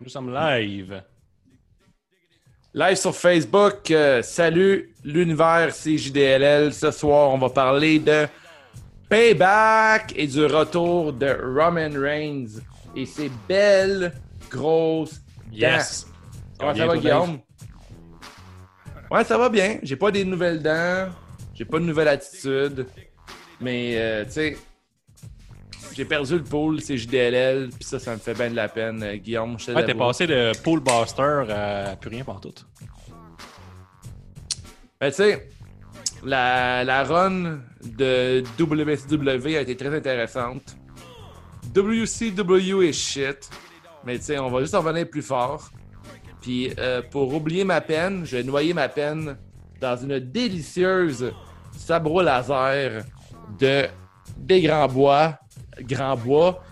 Nous sommes live. Live sur Facebook. euh, salut l'univers CJDLL. Ce soir, on va parler de Payback et du retour de Roman Reigns et ses belles grosses Yes. dents. Comment Ça va Guillaume? Ouais, ça va bien. J'ai pas des nouvelles dents. J'ai pas de nouvelle attitude. Mais, euh, tu sais, j'ai perdu le pool CJDLL. Puis ça, ça me fait bien de la peine, euh, Guillaume. je Ouais, t'es passé de Pool Buster à plus rien pour tout. Ben, tu sais, la, la run de WCW a été très intéressante. WCW est shit. Mais tu sais, on va juste en revenir plus fort. Puis euh, pour oublier ma peine, je vais noyer ma peine dans une délicieuse sabro laser de des Grands Bois. Grand Bois.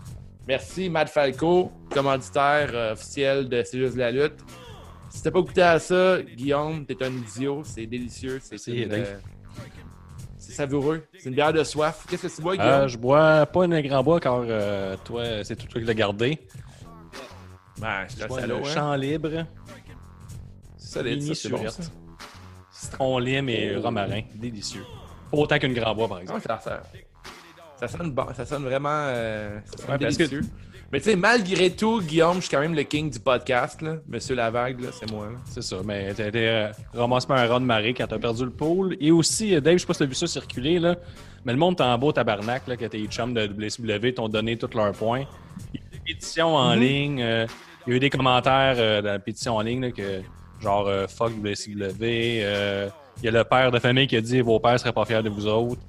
Merci Matt Falco, commanditaire euh, officiel de C'est juste la lutte. Si t'as pas goûté à ça, Guillaume, t'es un idiot. C'est délicieux. C'est euh, c'est savoureux. C'est une bière de soif. Qu'est-ce que tu bois, Guillaume? Euh, je bois pas un grand bois car euh, toi, c'est tout toi qui l'as gardé. Ben, Je c'est bois salaud, le hein? champ libre, C'est mini ça, c'est bon, ça. citron lime et romarin. Délicieux. Autant qu'une grand bois, par exemple. Ça, sonne bon, ça sonne vraiment euh, ça sonne Ouais, parce que- délicieux. Mais tu sais, malgré tout, Guillaume, je suis quand même le king du podcast, là. Monsieur Lavague, là, c'est moi. C'est ça, mais t'as été euh, ramassé par un rat de marée quand t'as perdu le pool. Et aussi, euh, Dave, je sais pas si t'as vu ça circuler, là, mais le monde t'en beau tabarnak, là, que tes chums de WCW t'ont donné tous leurs points. Il y a eu des pétitions en Mhm. ligne, euh, il y a eu des commentaires euh, dans la pétition en ligne, là, que genre fuck WCW. euh, Il y a le père de famille qui a dit vos pères seraient pas fiers de vous autres.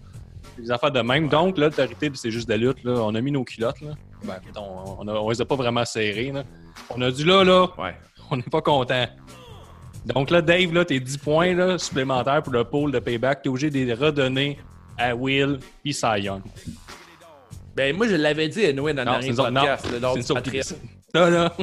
Des affaires de même. Donc, là, l'autorité, c'est juste de la lutte, là. On a mis nos culottes, là. Ben, on, on, a- on les a pas vraiment serrées, là. On a dit là, là, Ouais. on n'est pas content. Donc là, Dave, là, tes 10 points là, supplémentaires pour le pôle de payback, t'es obligé de les redonner à Will et Cy Young. Ben, moi, je l'avais dit, Noé, dans le Non, podcast, non, c'est surprise. Là, là.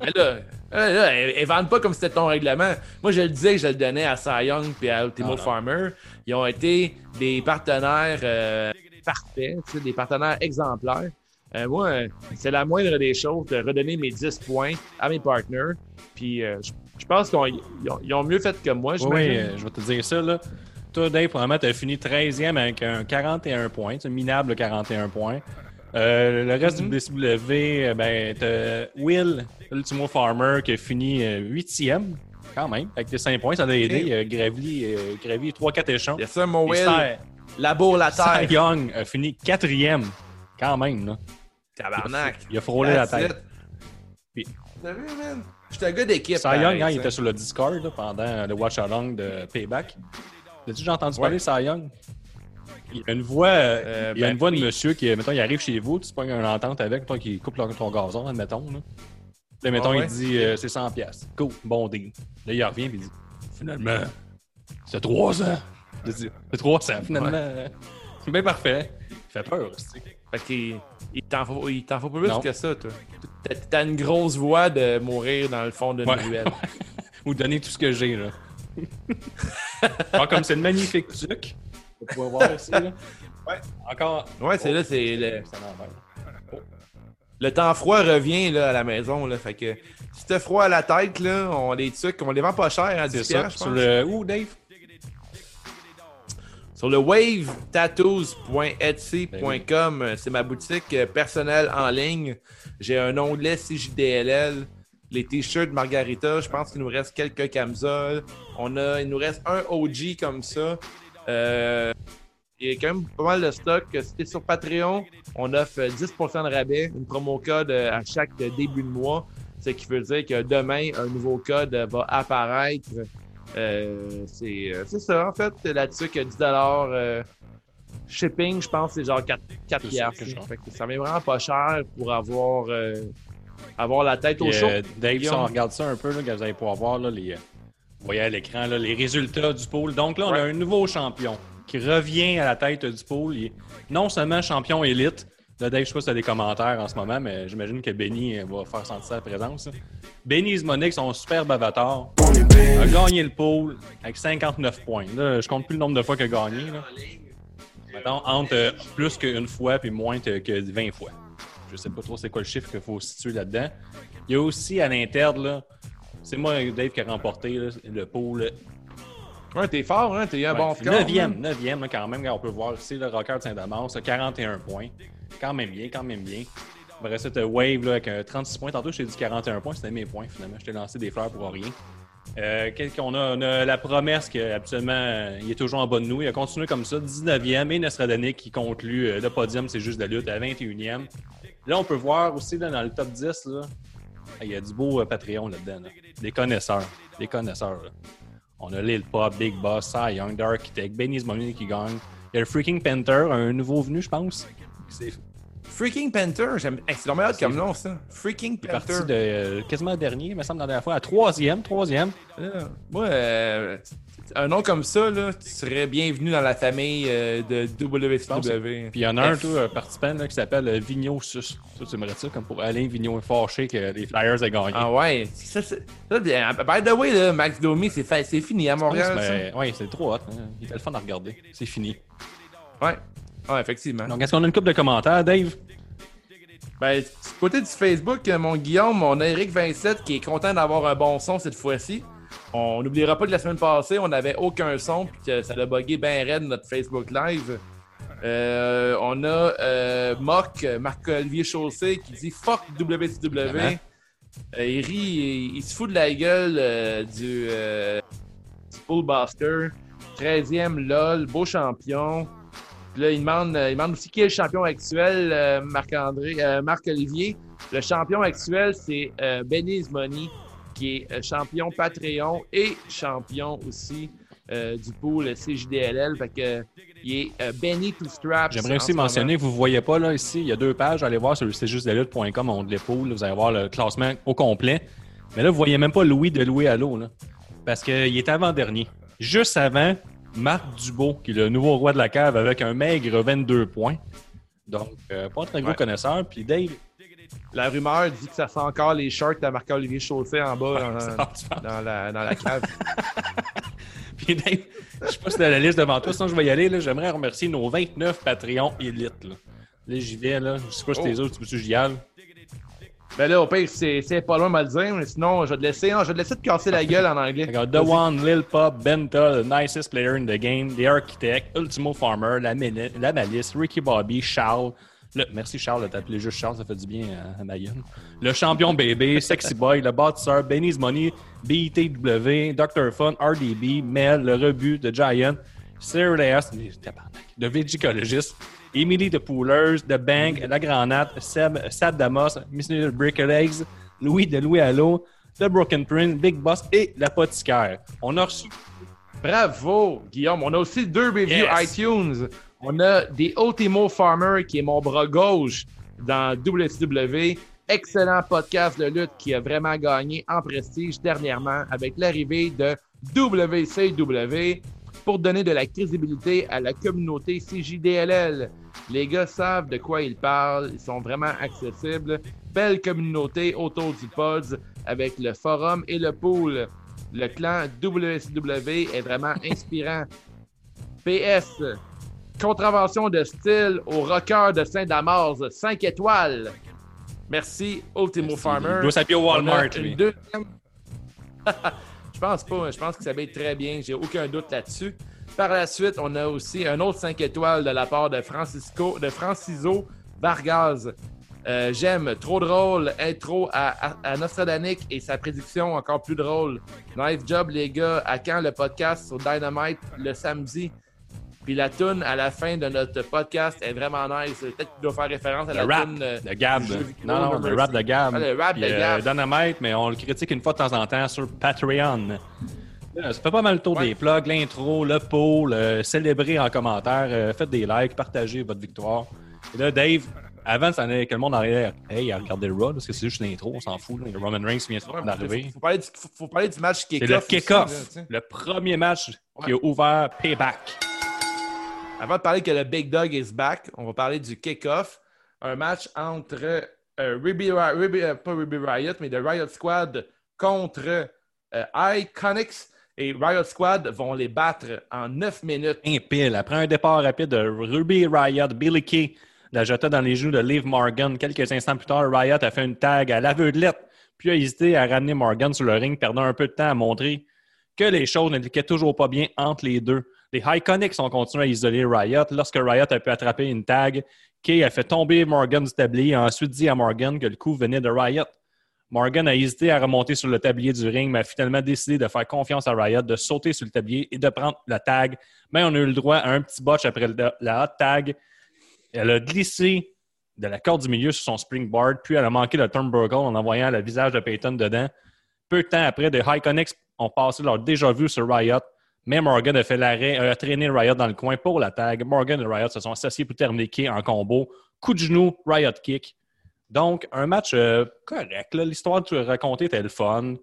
Mais là, là, là, elles vendent pas comme c'était ton règlement. Moi, je le disais que je le donnais à Cy Young puis à Ultimo Non, non. Farmer. Ils ont été des partenaires euh, parfaits, des partenaires exemplaires. Euh, moi, c'est la moindre des choses de redonner mes 10 points à mes partners. Puis euh, je je pense qu'ils ont, mieux fait que moi, Oui, je vais te dire ça. Là. Toi, Dave, probablement, tu as fini 13e avec un 41 points. C'est un minable 41 points. Euh, le reste du WCW, euh, ben, t'as Will, Ultimo Farmer, qui a fini euh, 8e, quand même, avec tes 5 points. Ça l'a aidé. Gravi, euh, gravi 3-4 échelons. Il y a ça. Cy- Labour la Cy terre. Young a fini 4e, quand même. Là. Tabarnak. Il a frôlé la tête. Puis- T'as vu, man? J'étais un gars d'équipe. Cy Young, hein, il était sur le Discord là, pendant le Watch Along de Payback. As-tu déjà entendu Ouais. parler de Cy Young? Il y a une voix, euh, il y a ben une voix de oui. monsieur qui, mettons, il arrive chez vous, tu pognes une entente avec, toi qui coupe ton gazon, admettons. Là, Là, mettons, Ah ouais? il dit euh, c'est 100$. piastres. Cool, bon deal. Là, il revient et il dit finalement, c'est 300. Il dit c'est 300, finalement. C'est bien parfait. Il fait peur, tu sais. Fait qu'il il t'en faut, il t'en faut pas plus Non. que ça, toi. T'as- une grosse voix de mourir dans le fond d'une Ouais. ruelle. Ou donner tout ce que j'ai, là. Genre, comme c'est une magnifique tuque. On peut voir ici, là. Ouais. Encore. Ouais, c'est là, c'est le. Le temps froid revient là, à la maison. Là, fait que si t'as froid à la tête, là, on les tuque, on les vend pas cher à 10 C'est ça. piastres, je Sur le. Où, Dave? Sur le wavetattoos.etsy.com, euh, c'est ma boutique euh, personnelle en ligne. J'ai un onglet CJDLL, les t-shirts Margarita, je pense qu'il nous reste quelques camisoles. On a, il nous reste un OG comme ça. Euh, il y a quand même pas mal de stock. Si t'es sur Patreon, on offre 10% de rabais, une promo code euh, à chaque début de mois. Ce qui veut dire que demain, un nouveau code euh, va apparaître. Euh, c'est euh, c'est ça, en fait. Là-dessus, que 10 euh, Shipping, je pense, c'est genre 4, 4 C'est ça, piastres. ça m'est vraiment pas cher pour avoir, euh, avoir la tête au chaud. euh, Dave, si on regarde ça un peu, là, que vous allez pouvoir voir là, les, euh, vous voyez à l'écran les résultats du pôle. Donc là, on a un nouveau champion qui revient à la tête du pôle. Il est non seulement champion élite. Là, Dave, je sais pas si tu as des commentaires en ce moment, mais j'imagine que Benny euh, va faire sentir sa présence. Benny Ismonic, son super avatar, a gagné le pôle avec 59 points. Là, je compte plus le nombre de fois qu'il a gagné. Là. Mettons, entre euh, plus qu'une fois puis moins que que 20 fois. Je sais pas trop c'est quoi le chiffre qu'il faut situer là-dedans. Il y a aussi à l'interne, c'est moi, Dave, qui a remporté le pool. Ouais, t'es fort, hein? T'es un bon score. 9e, 9e, quand même, on peut voir ici le Rocker de Saint-Damas, 41 points. Quand même bien, quand même bien. Après ça, t'as Wave là, avec 36 points. Tantôt, je t'ai dit 41 points, c'était mes points finalement. Je t'ai lancé des fleurs pour rien. Euh, Qu'est-ce qu'on a? On a la promesse qu'habituellement, il est toujours en bonne nous. Il a continué comme ça, 19e. Et Nostradanic qui conclut euh, le podium, c'est juste de la lutte, à 21e. Là, on peut voir aussi là, dans le top 10, là, il y a du beau euh, Patreon là-dedans. Des connaisseurs. Des connaisseurs. Là. On a Lil Pop, Big Boss, Cy Young, The Architect, Benny's Money qui gagne. Il y a le Freaking Panther, un nouveau venu, je pense. Freaking Panther, c'est le meilleur comme nom, ça. Freaking Panther. Il est parti de euh, quasiment dernier, il me semble, la dernière fois, à troisième, troisième. Euh, euh, un nom comme ça, là, tu serais bienvenu dans la famille euh, de WCW. Puis il y en a un, tout, un participant là, qui s'appelle euh, Vigneault Sus. Ça, tu aimerais ça, comme pour Alain Vigneault est fâché que les Flyers aient gagné. Ah ouais. Ça, ça, by the way, là, Max Domi, c'est fini à Montréal. Oui, c'est trop hot. Hein. Il était le fun à regarder. C'est fini. Ouais. Ouais, effectivement. Donc, est-ce qu'on a une coupe de commentaires, Dave? Ben, du côté du Facebook, mon Guillaume, on a Eric 27 qui est content d'avoir un bon son cette fois-ci. On n'oubliera pas que la semaine passée, on n'avait aucun son, puis que ça a bugué bien raide notre Facebook Live. Euh, on a euh, Mock, Marc-Olivier Chaussé, qui dit Fuck WCW. Euh, il rit, il, se fout de la gueule du, du Buster. 13e, LOL, beau champion. Puis là, il demande, il demande aussi qui est le champion actuel, Marc-André, Marc-Olivier. Le champion actuel, c'est Benny's Money qui est euh, champion Patreon et champion aussi euh, du pool CJDLL. Fait que, il est euh, Benny to. J'aimerais aussi mentionner que vous ne voyez pas là, ici, il y a deux pages. Allez voir sur le cjustdelutte.com, on les poules. Vous allez voir le classement au complet. Mais là, vous ne voyez même pas Louis de Louis Allo. Là, parce qu'il est avant-dernier. Juste avant, Marc Dubo, qui est le nouveau roi de la cave avec un maigre 22 points. Donc, pas un très gros connaisseur. Puis Dave, la rumeur dit que ça sent encore les shorts de Marc-Olivier Chaussé en bas dans, la, dans, la, cave. Puis Dave, je sais pas si t'as la liste devant toi, sinon je vais y aller. J'aimerais remercier nos 29 Patreons élites. Là, là j'y vais. Là. Je sais pas si t'es oh. autres, tu j'y aille? Ben là, au pire, c'est pas loin de me le dire, mais sinon, je vais te laisser, non, je vais te laisser te casser la gueule en anglais. The One, Lil Pop, Benta, the nicest player in the game, The Architect, Ultimo Farmer, La, la Malice, Ricky Bobby, Charles, merci Charles de t'appeler juste Charles, ça fait du bien à, ma gueule. Le champion bébé, Sexy Boy, le bâtisseur, Benny's Money, BTW, Dr. Fun, RDB, Mel, le rebut de Giant, Serious, de Vigicologist, Emily de Poolers, The Bank, La Granate, Seb, Sad Damos, Miss Brick Legs, Louis de Louis Allo, The Broken Print, Big Boss et l'apothicaire. On a reçu. Bravo, Guillaume. On a aussi deux reviews iTunes. On a The Ultimo Farmer, qui est mon bras gauche dans WCW. Excellent podcast de lutte qui a vraiment gagné en prestige dernièrement avec l'arrivée de WCW pour donner de la crédibilité à la communauté CJDLL. Les gars savent de quoi ils parlent, ils sont vraiment accessibles. Belle communauté autour du Pods avec le forum et le pool. Le clan WCW est vraiment inspirant. PS, Contravention de style au rocker de Saint-Damas, 5 étoiles. Merci, Ultimo Farmer. Il doit s'appuyer au Walmart, lui. je pense pas. Je pense que ça va être très bien. J'ai aucun doute là-dessus. Par la suite, on a aussi un autre 5 étoiles de la part de Francisco, de Franciso Vargas. Euh, j'aime, trop drôle, intro à, à, Nostradanic et sa prédiction encore plus drôle. Nice job les gars. À quand le podcast sur Dynamite le samedi? Puis la tune à la fin de notre podcast est vraiment nice. Peut-être qu'il doit faire référence à la tune euh, de Gab. Non, non, le rap de Gab. Ah, le rap de Gab. Euh, Dynamite, mais on le critique une fois de temps en temps sur Patreon. Ça fait pas mal le tour des plugs, l'intro, le poll, le célébrer en commentaire, euh, faites des likes, partagez votre victoire. Et là, Dave, avant que le monde arrive hey, à regarder le Raw, parce que c'est juste l'intro, on s'en fout. Le Roman Reigns vient d'arriver. Il faut, du, faut, parler du match kick-off. C'est le kick-off. Le premier match qui a ouvert Payback. Avant de parler que le Big Dog is back, on va parler du kick-off. Un match entre euh, Ruby, euh, pas Ruby Riot, mais The Riot Squad contre euh, Iconics. Et Riot Squad vont les battre en 9 minutes. Un pile. Après un départ rapide de Ruby Riot, Billy Key, la jeta dans les genoux de Liv Morgan. Quelques instants plus tard, Riot a fait une tag à l'aveuglette, puis a hésité à ramener Morgan sur le ring, perdant un peu de temps à montrer que les choses n'indiquaient toujours pas bien entre les deux. Les Iconics ont continué à isoler Riot. Lorsque Riot a pu attraper une tag, Kay a fait tomber Morgan du tablier et a ensuite dit à Morgan que le coup venait de Riot. Morgan a hésité à remonter sur le tablier du ring, mais a finalement décidé de faire confiance à Riot, de sauter sur le tablier et de prendre la tag. Mais on a eu le droit à un petit botch après la hot tag. Elle a glissé de la corde du milieu sur son springboard, puis elle a manqué le turnbuckle en envoyant le visage de Peyton dedans. Peu de temps après, des High ont passé leur déjà vu sur Riot, mais Morgan a fait l'arrêt, a traîné Riot dans le coin pour la tag. Morgan et Riot se sont associés pour terminer en combo. Coup de genou, Riot kick. Donc, un match euh, correct. L'histoire que tu as racontée était le fun.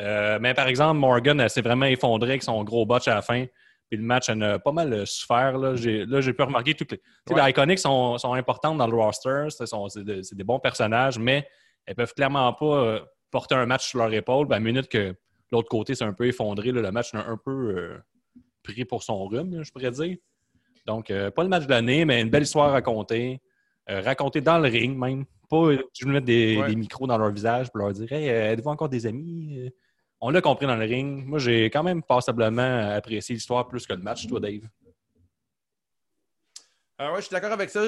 Euh, mais par exemple, Morgan s'est vraiment effondré avec son gros botch à la fin. Puis le match en a pas mal euh, souffert. Là, j'ai, là, j'ai pu remarquer toutes les. Les Iconics sont, sont, importantes dans le roster. C'est, des bons personnages, mais elles peuvent clairement pas porter un match sur leur épaule. Ben, à minute que l'autre côté s'est un peu effondré, le match a un peu pris pour son rhume, je pourrais dire. Donc, pas le match de l'année, mais une belle histoire racontée. racontée dans le ring même. Pas je mettre des, micros dans leur visage pour leur dire Hey, euh, êtes-vous encore des amis? On l'a compris dans le ring. Moi, j'ai quand même passablement apprécié l'histoire plus que le match, toi, Dave. Ah je suis d'accord avec ça.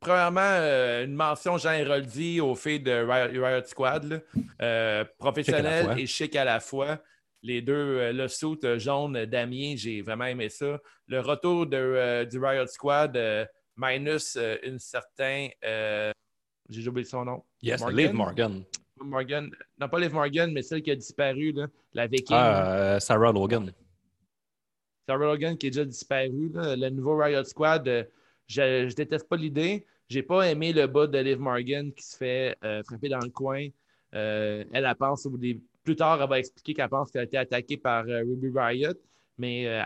premièrement, euh, une mention Jean Héroldi au fait de Riot, Squad. Euh, professionnel et chic à la fois. Les deux, le suit jaune Damien, j'ai vraiment aimé ça. Le retour de, du Riot Squad, minus une certaine j'ai oublié son nom. Yes, Morgan? Liv Morgan. Morgan. Non, pas Liv Morgan, mais celle qui a disparu, là, la Viking. Ah, euh, Sarah Logan. Sarah Logan qui est déjà disparue. Le nouveau Riot Squad, euh, je, je déteste pas l'idée. J'ai pas aimé le bas de Liv Morgan qui se fait euh, frapper dans le coin. elle, elle pense, plus tard, elle va expliquer qu'elle pense qu'elle a été attaquée par Ruby Riot, mais elle,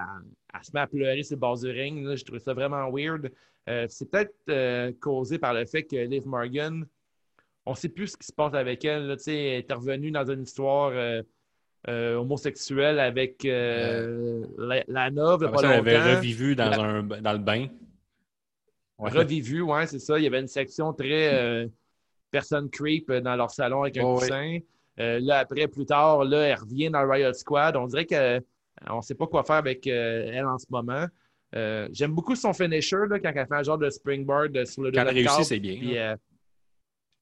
se met à pleurer sur le bord du ring. Je trouve ça vraiment weird. Euh, c'est peut-être euh, causé par le fait que Liv Morgan, on ne sait plus ce qui se passe avec elle. Là, elle est revenue dans une histoire euh, homosexuelle avec la, la Nove. Elle avait revivu dans, un, dans le bain. Revivu, oui, c'est ça. Il y avait une section très personne creep dans leur salon avec un coussin. là, après, plus tard, là, elle revient dans Riot Squad. On dirait qu'on ne sait pas quoi faire avec elle en ce moment. Euh, j'aime beaucoup son finisher là, quand elle fait un genre de springboard sur le Quand elle réussit, c'est bien. Euh,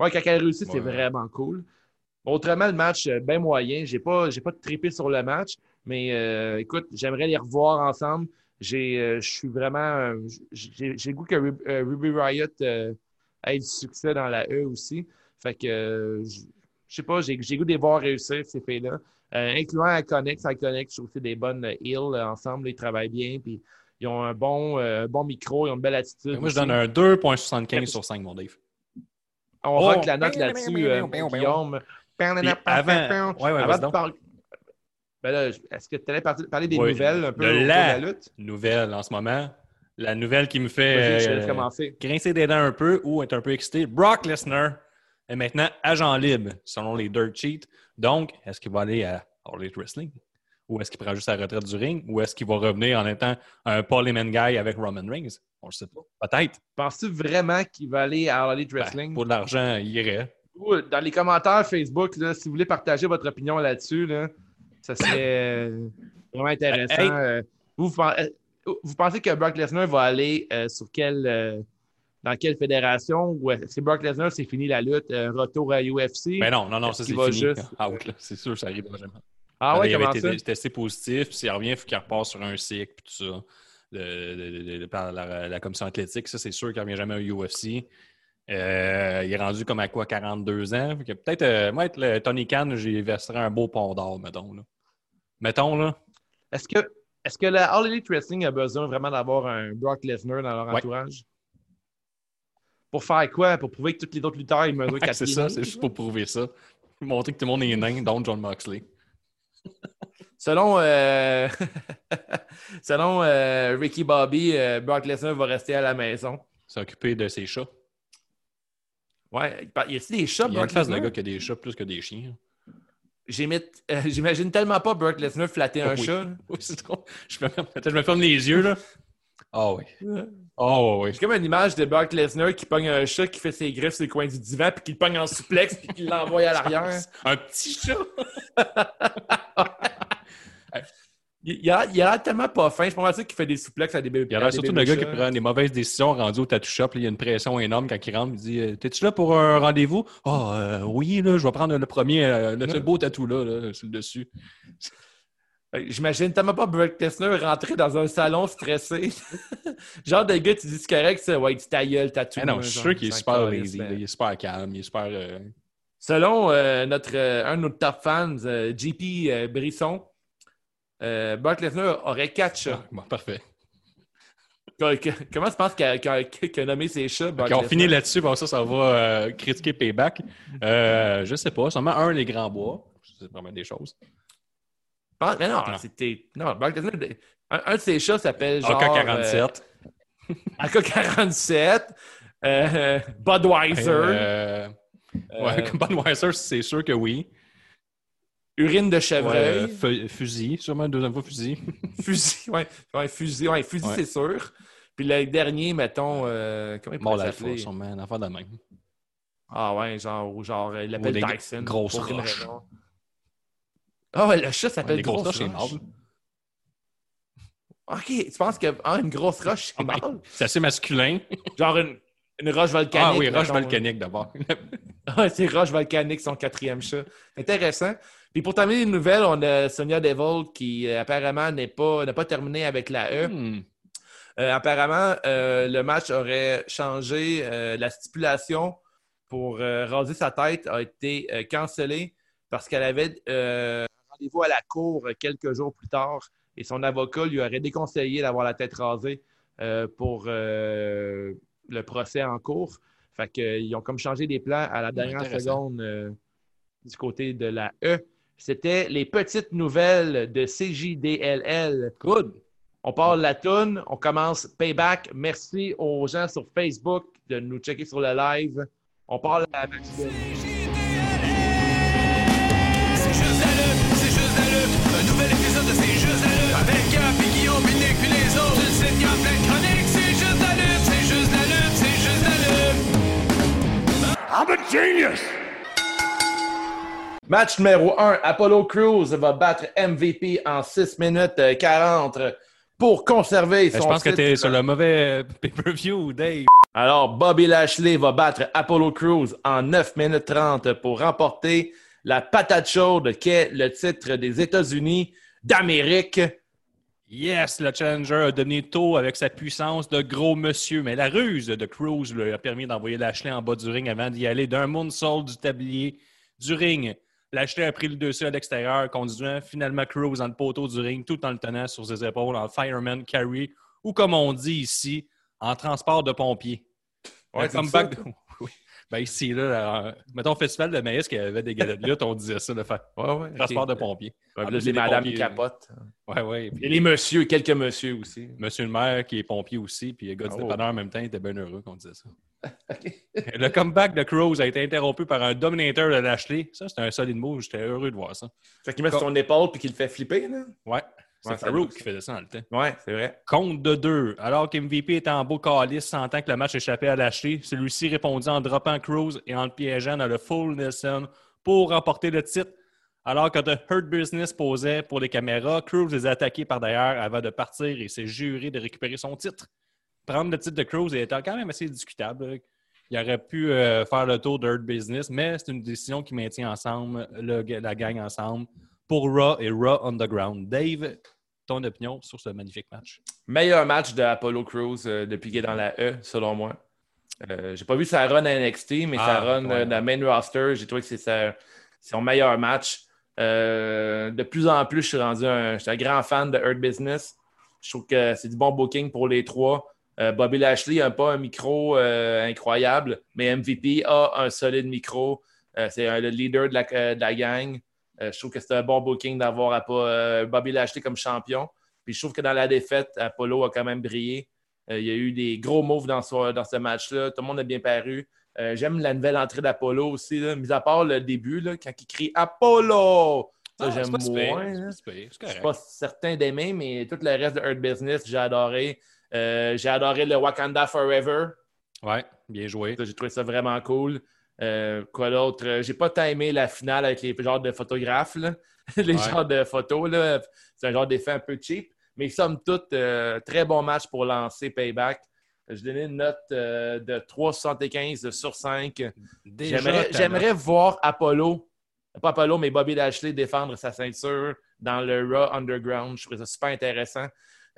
ouais, quand elle réussit, c'est vraiment cool. Autrement, le match, euh, bien moyen. Je n'ai pas, pas trippé sur le match, mais écoute, j'aimerais les revoir ensemble. Je suis vraiment. J'ai le goût que Ruby Riot ait du succès dans la E aussi. Fait que, je sais pas, j'ai goût de les voir réussir, ces filles-là. incluant Iconix. Iconix, je trouve que des bonnes heals ensemble. Ils travaillent bien. Puis ils ont un bon, euh, bon micro, ils ont une belle attitude. Moi, je donne un 2,75 sur 5, mon Dave. On oh, rock la note là-dessus, euh, Guillaume. Avant, ouais, ouais, avant de parler. Ben est-ce que tu allais parler des nouvelles un peu de la, la, lutte? nouvelle en ce moment. La nouvelle qui me fait euh, grincer des dents un peu ou être un peu excité. Brock Lesnar est maintenant agent libre, selon les Dirt Cheats. Donc, est-ce qu'il va aller à All Elite Wrestling? Ou est-ce qu'il prend juste la retraite du ring? Ou est-ce qu'il va revenir en étant un Paul Heyman guy avec Roman Reigns? On ne sait pas. Peut-être. Penses-tu vraiment qu'il va aller à All Elite ben, Wrestling? pour de l'argent, il irait. dans les commentaires Facebook, là, si vous voulez partager votre opinion là-dessus, là, ça serait euh, vraiment intéressant. Euh, vous, euh, vous, pensez que Brock Lesnar va aller sur quelle dans quelle fédération ou est-ce que Brock Lesnar, c'est fini la lutte, retour à UFC? Mais ben non, non, non, ça c'est fini. Juste... c'est sûr, ça arrive jamais. Ah ouais, il avait été testé positif, puis s'il revient, il faut qu'il repart sur un cycle, puis tout ça, par la, commission athlétique. Ça, c'est sûr qu'il ne revient jamais au UFC. Euh, il est rendu comme à quoi, 42 ans? Peut-être, euh, moi, être le Tony Khan, j'y verserais un beau pont d'or, mettons. Là. Mettons, là. Est-ce que, est-ce que la All Elite Wrestling a besoin vraiment d'avoir un Brock Lesnar dans leur entourage? Pour faire quoi? Pour prouver que tous les autres lutteurs, ils mesurent 4 C'est ça, c'est juste pour prouver ça. Montrer que tout le monde est nain, dont John Moxley. Selon, euh, Selon euh, Ricky Bobby, euh, Brock Lesnar va rester à la maison. S'occuper de ses chats. Ouais, il y a des chats, Il y a une classe de gars qui a des chats plus que des chiens. J'imagine tellement pas Brock Lesnar flatter un chat. Je, me... je me ferme les yeux, là. Ah oui. Oh, oui. J'ai comme une image de Brock Lesnar qui pogne un chat qui fait ses griffes sur le coin du divan, puis qui le pogne en suplex, puis qui l'envoie à l'arrière. Un petit chat. Il, il a, il tellement pas fin. Je pense ça qu'il fait des souplex à des bébés. Il y a surtout d'un gars qui prend des mauvaises décisions rendu au tattoo shop. là, il y a une pression énorme quand il rentre. Il dit euh, T'es-tu là pour un rendez-vous? Ah, euh, oui, là, je vais prendre le premier, euh, le, beau tatou là, là, sur le dessus. J'imagine tellement pas Brock Lesnar rentrer dans un salon stressé. genre de gars, tu dis c'est correct, ça, ouais, ta gueule, tatou. Non, je suis sûr qu'il est c'est super lazy. là, Il est super calme. Il est super. euh, Selon euh, notre, euh, un de nos top fans, euh, JP euh, Brisson, euh, Brock Lesnar aurait quatre chats. bon, parfait. Comment tu penses qu'il a, nommé ses chats? Brock Quand on Lesnar? finit là-dessus, bon, ça, ça va euh, critiquer Payback. Euh, je sais pas. Sûrement un, les grands bois. C'est vraiment des choses. Mais non, Non. c'était. Non, Brock Lesnar, un, un de ses chats s'appelle genre. AK-47. euh, AK-47. euh, Budweiser. Ouais, Budweiser, c'est sûr que oui. Urine de chevreuil. fu- fusil, sûrement une deuxième fois fusil. Fusil, ouais, ouais, fusil, ouais, fusil c'est sûr. Puis le dernier, mettons, euh, comment il Mort la fois, sûrement, un affaire de même. Ah ouais, genre, genre, euh, il l'appelle Dyson. roches. raison. Ah ouais, le chat s'appelle Grosse Roche. Ok, tu penses que ah, une grosse roche, c'est Ah, ben? C'est assez masculin. Genre une, une roche volcanique. ah oui, roche mettons. volcanique d'abord. Ah, c'est Roche Volcanique, son quatrième chat. Intéressant. Puis pour terminer les nouvelles, on a Sonia Devil qui euh, apparemment n'est pas, n'a pas terminé avec la E. Hmm. Euh, apparemment, euh, le match aurait changé. euh, la stipulation pour raser sa tête a été cancellée parce qu'elle avait un rendez-vous à la cour quelques jours plus tard et son avocat lui aurait déconseillé d'avoir la tête rasée pour le procès en cours. Fait qu'ils ont comme changé des plans à la dernière intéressant. seconde du côté de la E. C'était les petites nouvelles de CJDLL. Good. On parle de la toune, on commence Payback. Merci aux gens sur Facebook de nous checker sur le live. On parle de la de- C'est juste la lutte, c'est juste la lutte. Un nouvel épisode de C'est juste la lutte. Avec Gap et Guillaume, puis Nick, puis les autres. Chroniques. C'est juste la lutte, c'est juste la lutte, c'est juste la lutte. Match numéro 1, Apollo Crews va battre MVP en 6 minutes euh, 40 pour conserver Ben, son Je pense que titre. t'es sur le mauvais pay-per-view, Dave. Alors, Bobby Lashley va battre Apollo Crews en 9 minutes 30 pour remporter la patate chaude qu'est le titre des États-Unis d'Amérique. Yes, le challenger a donné tôt avec sa puissance de gros monsieur, mais la ruse de Cruz lui a permis d'envoyer Lashley en bas du ring avant d'y aller d'un moonsault du tablier du ring. Lashley a pris le dessus à l'extérieur, conduisant finalement Cruz dans le poteau du ring tout en le tenant sur ses épaules en fireman carry ou comme on dit ici, en transport de pompier. Ouais, Un c'est comeback ça, de- Oui. Ben ici, là, euh, mettons au festival de maïs qui avait des galettes de lutte, on disait ça, le fait. Ouais, ouais. Transport de pompier. Ouais, Ah, là, c'est les madames pompiers, qui capotent. Ouais, ouais. Et les messieurs, quelques messieurs aussi. Monsieur le maire qui est pompier aussi, puis le gars du Oh. dépanneur en même temps, il était bien heureux qu'on disait ça. le comeback de Cruz a été interrompu par un Dominator de Lashley. Ça, c'était un solide move. J'étais heureux de voir ça. Fait qu'il met sur son épaule puis qu'il le fait flipper, là. Ouais. C'est Farouk qui faisait ça dans le temps. Ouais, c'est vrai. Compte de deux. Alors qu'MVP était en beau calice, sentant que le match échappait à Lashley, celui-ci répondit en droppant Cruz et en le piégeant dans le full Nelson pour remporter le titre. Alors que The Hurt Business posait pour les caméras, Cruz les a attaqués par derrière avant de partir et s'est juré de récupérer son titre. Prendre le titre de Cruz était quand même assez discutable. Il aurait pu euh, faire le tour de Hurt Business, mais c'est une décision qui maintient ensemble le- la gang ensemble pour Raw et Raw Underground. Dave, ton opinion sur ce magnifique match? Meilleur match de Apollo Crews euh, depuis qu'il est dans la E, selon moi. Euh, j'ai pas vu sa run à NXT, mais sa Ah, run ouais. euh, dans le main roster, j'ai trouvé que c'est sa- son meilleur match. De plus en plus, je suis rendu un, je suis un grand fan de Hurt Business. Je trouve que c'est du bon booking pour les trois. Euh, Bobby Lashley n'a pas un micro euh, incroyable, mais MVP a un solide micro. Euh, c'est le leader de la, de la gang. Je trouve que c'est un bon booking d'avoir Bobby Lashley comme champion. Puis je trouve que dans la défaite, Apollo a quand même brillé. Il y a eu des gros moves dans ce, dans ce match-là. Tout le monde a bien paru. Euh, J'aime la nouvelle entrée d'Apollo aussi, là, mis à part le début, là, quand il crie Apollo! Ça, Ah, j'aime moins. c'est Je suis correct. pas certain d'aimer, mais tout le reste de Hurt Business, j'ai adoré. Euh, j'ai adoré le Wakanda Forever. Ouais, bien joué. J'ai trouvé ça vraiment cool. Euh, quoi d'autre? Euh, J'ai pas timé la finale avec les genres de photographes. là. les Ouais. genres de photos. C'est un genre d'effet un peu cheap. Mais somme toute, euh, très bon match pour lancer Payback. Je donnais une note euh, de 3,75 sur 5. Déjà, J'aimerais voir Apollo, pas Apollo, mais Bobby Lashley défendre sa ceinture dans le Raw Underground. Je trouve ça super intéressant.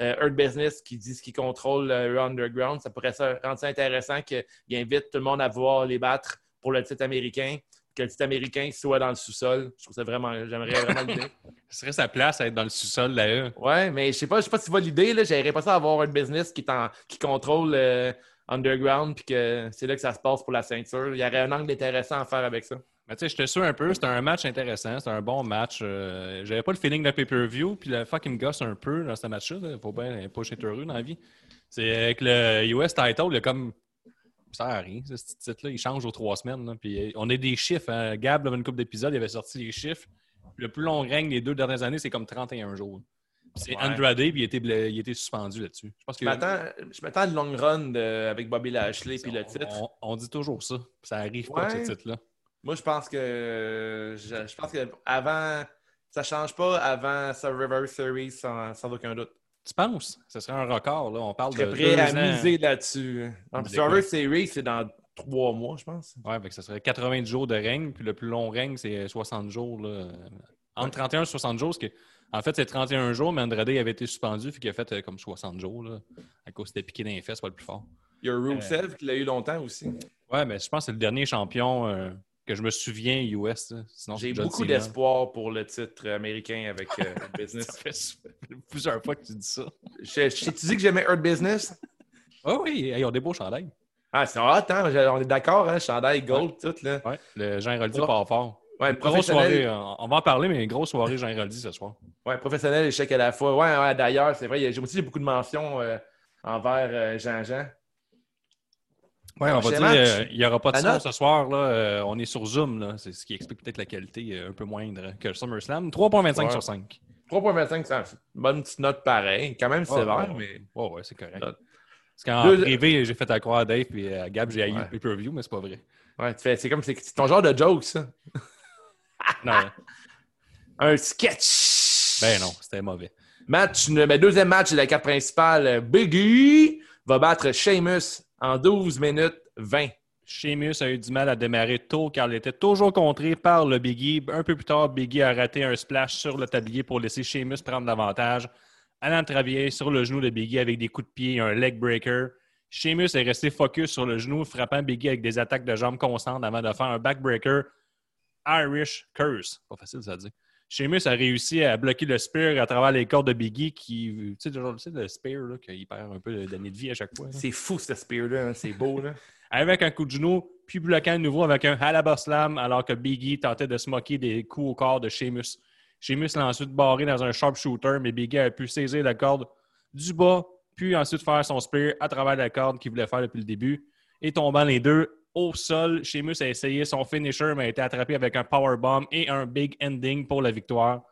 Euh, Earth Business qui dit qu'il contrôle le Raw Underground, ça pourrait rendre ça intéressant qu'il invite tout le monde à voir les battre pour le titre américain, que le titre américain soit dans le sous-sol. Je trouve ça vraiment, j'aimerais vraiment l'idée. Ce serait sa place à être dans le sous-sol, là. Ouais, mais je sais pas, je sais pas si tu vois l'idée, là. J'aimerais pas ça avoir un business qui, en- qui contrôle euh, Underground puis que c'est là que ça se passe pour la ceinture. Il y aurait un angle intéressant à faire avec ça. Mais tu sais, je te suis un peu. C'était un match intéressant. C'était un bon match. Euh, J'avais pas le feeling de pay-per-view. Puis le fucking gosse un peu dans ce match-là. Il faut bien pas être heureux dans la vie. C'est avec le US title, il y a comme. Ça sert à rien, ce titre-là. Il change aux trois semaines. là. Puis euh, on a des chiffres. hein. Gab, là, une couple d'épisodes, il avait sorti les chiffres. Le plus long règne des deux dernières années, c'est comme 31 jours. C'est Ouais. Andrade, puis il était, bla- il était suspendu là-dessus. Je pense que Je m'attends à une long run de- avec Bobby Lashley puis le titre. on- on dit toujours ça. Ça arrive pas, ce titre-là. Moi, je pense que je, je pense que avant ça change pas avant Survivor Series sans, sans aucun doute. Tu penses? Ce serait un record, là. On parle Je de. prêt deux à ans. miser là-dessus. De Survivor? Series, c'est dans trois mois, je pense. Ouais, fait que ça serait 90 jours de règne, puis le plus long règne, c'est 60 jours. Là. Entre 31 et 60 jours, parce que, en fait, c'est 31 jours, mais Andrade avait été suspendu, puis qu'il a fait euh, comme 60 jours, là, à cause c'était piqué dans les fesses, pas le plus fort. Il y a Rusev qui l'a eu longtemps aussi. Ouais, mais je pense que c'est le dernier champion euh, que je me souviens US. là. Sinon, J'ai beaucoup d'espoir pour le titre américain avec euh, Ça Business. fait plusieurs fois que tu dis ça. Je, je t'ai dit que j'aimais Hurt Business? Oh oui, ils ont des beaux chandails. Ah, c'est hot, hein? On est d'accord, hein? Chandail gold, tout, là. Ouais, le Jean Héroldi Oh. part fort. Ouais, Grosse soirée, professionnel, euh, on va en parler, mais grosse soirée Jean Héroldi ce soir. ouais, professionnel échec à la fois. Ouais, ouais, d'ailleurs, c'est vrai, j'ai aussi beaucoup de mentions euh, envers euh, Jean-Jean. Ouais, on va dire, euh, il n'y aura pas de son ce soir. Là, euh, on est sur Zoom. là. C'est ce qui explique peut-être la qualité euh, un peu moindre que le SummerSlam. 3.25 Ouais. sur 5. 3.25, c'est une bonne petite note pareil. Quand même sévère, ouais, mais. Ouais, ouais, c'est correct. Note. Parce qu'en Deux- privé, j'ai fait à croire à Dave et à Gab, j'ai haï Ouais. le pay-per-view, mais c'est pas vrai. Ouais, tu fais- c'est comme c'est c'est ton genre de joke, ça. Non, Un sketch. ben non, c'était mauvais. Match, ben, deuxième match de la carte principale. Biggie va battre Sheamus en 12 minutes 20. Sheamus a eu du mal à démarrer tôt car il était toujours contré par le Biggie. Un peu plus tard, Biggie a raté un splash sur le tablier pour laisser Sheamus prendre l'avantage. Allant travailler sur le genou de Biggie avec des coups de pied et un leg breaker. Sheamus est resté focus sur le genou, frappant Biggie avec des attaques de jambes constantes avant de faire un backbreaker Irish Curse. Pas facile ça dire. Sheamus a réussi à bloquer le spear à travers les cordes de Biggie qui, tu sais, genre, tu sais, le spear, là, qu'il perd un peu d'année de vie à chaque fois. C'est fou, ce spear-là. hein, C'est beau, là. avec un coup de genou, puis bloquant à nouveau avec un Halaba Slam, alors que Biggie tentait de se moquer des coups au corps de Sheamus. Sheamus l'a ensuite barré dans un sharpshooter, mais Biggie a pu saisir la corde du bas, puis ensuite faire son spear à travers la corde qu'il voulait faire depuis le début. Et tombant les deux au sol, Sheamus a essayé son finisher, mais a été attrapé avec un powerbomb et un big ending pour la victoire.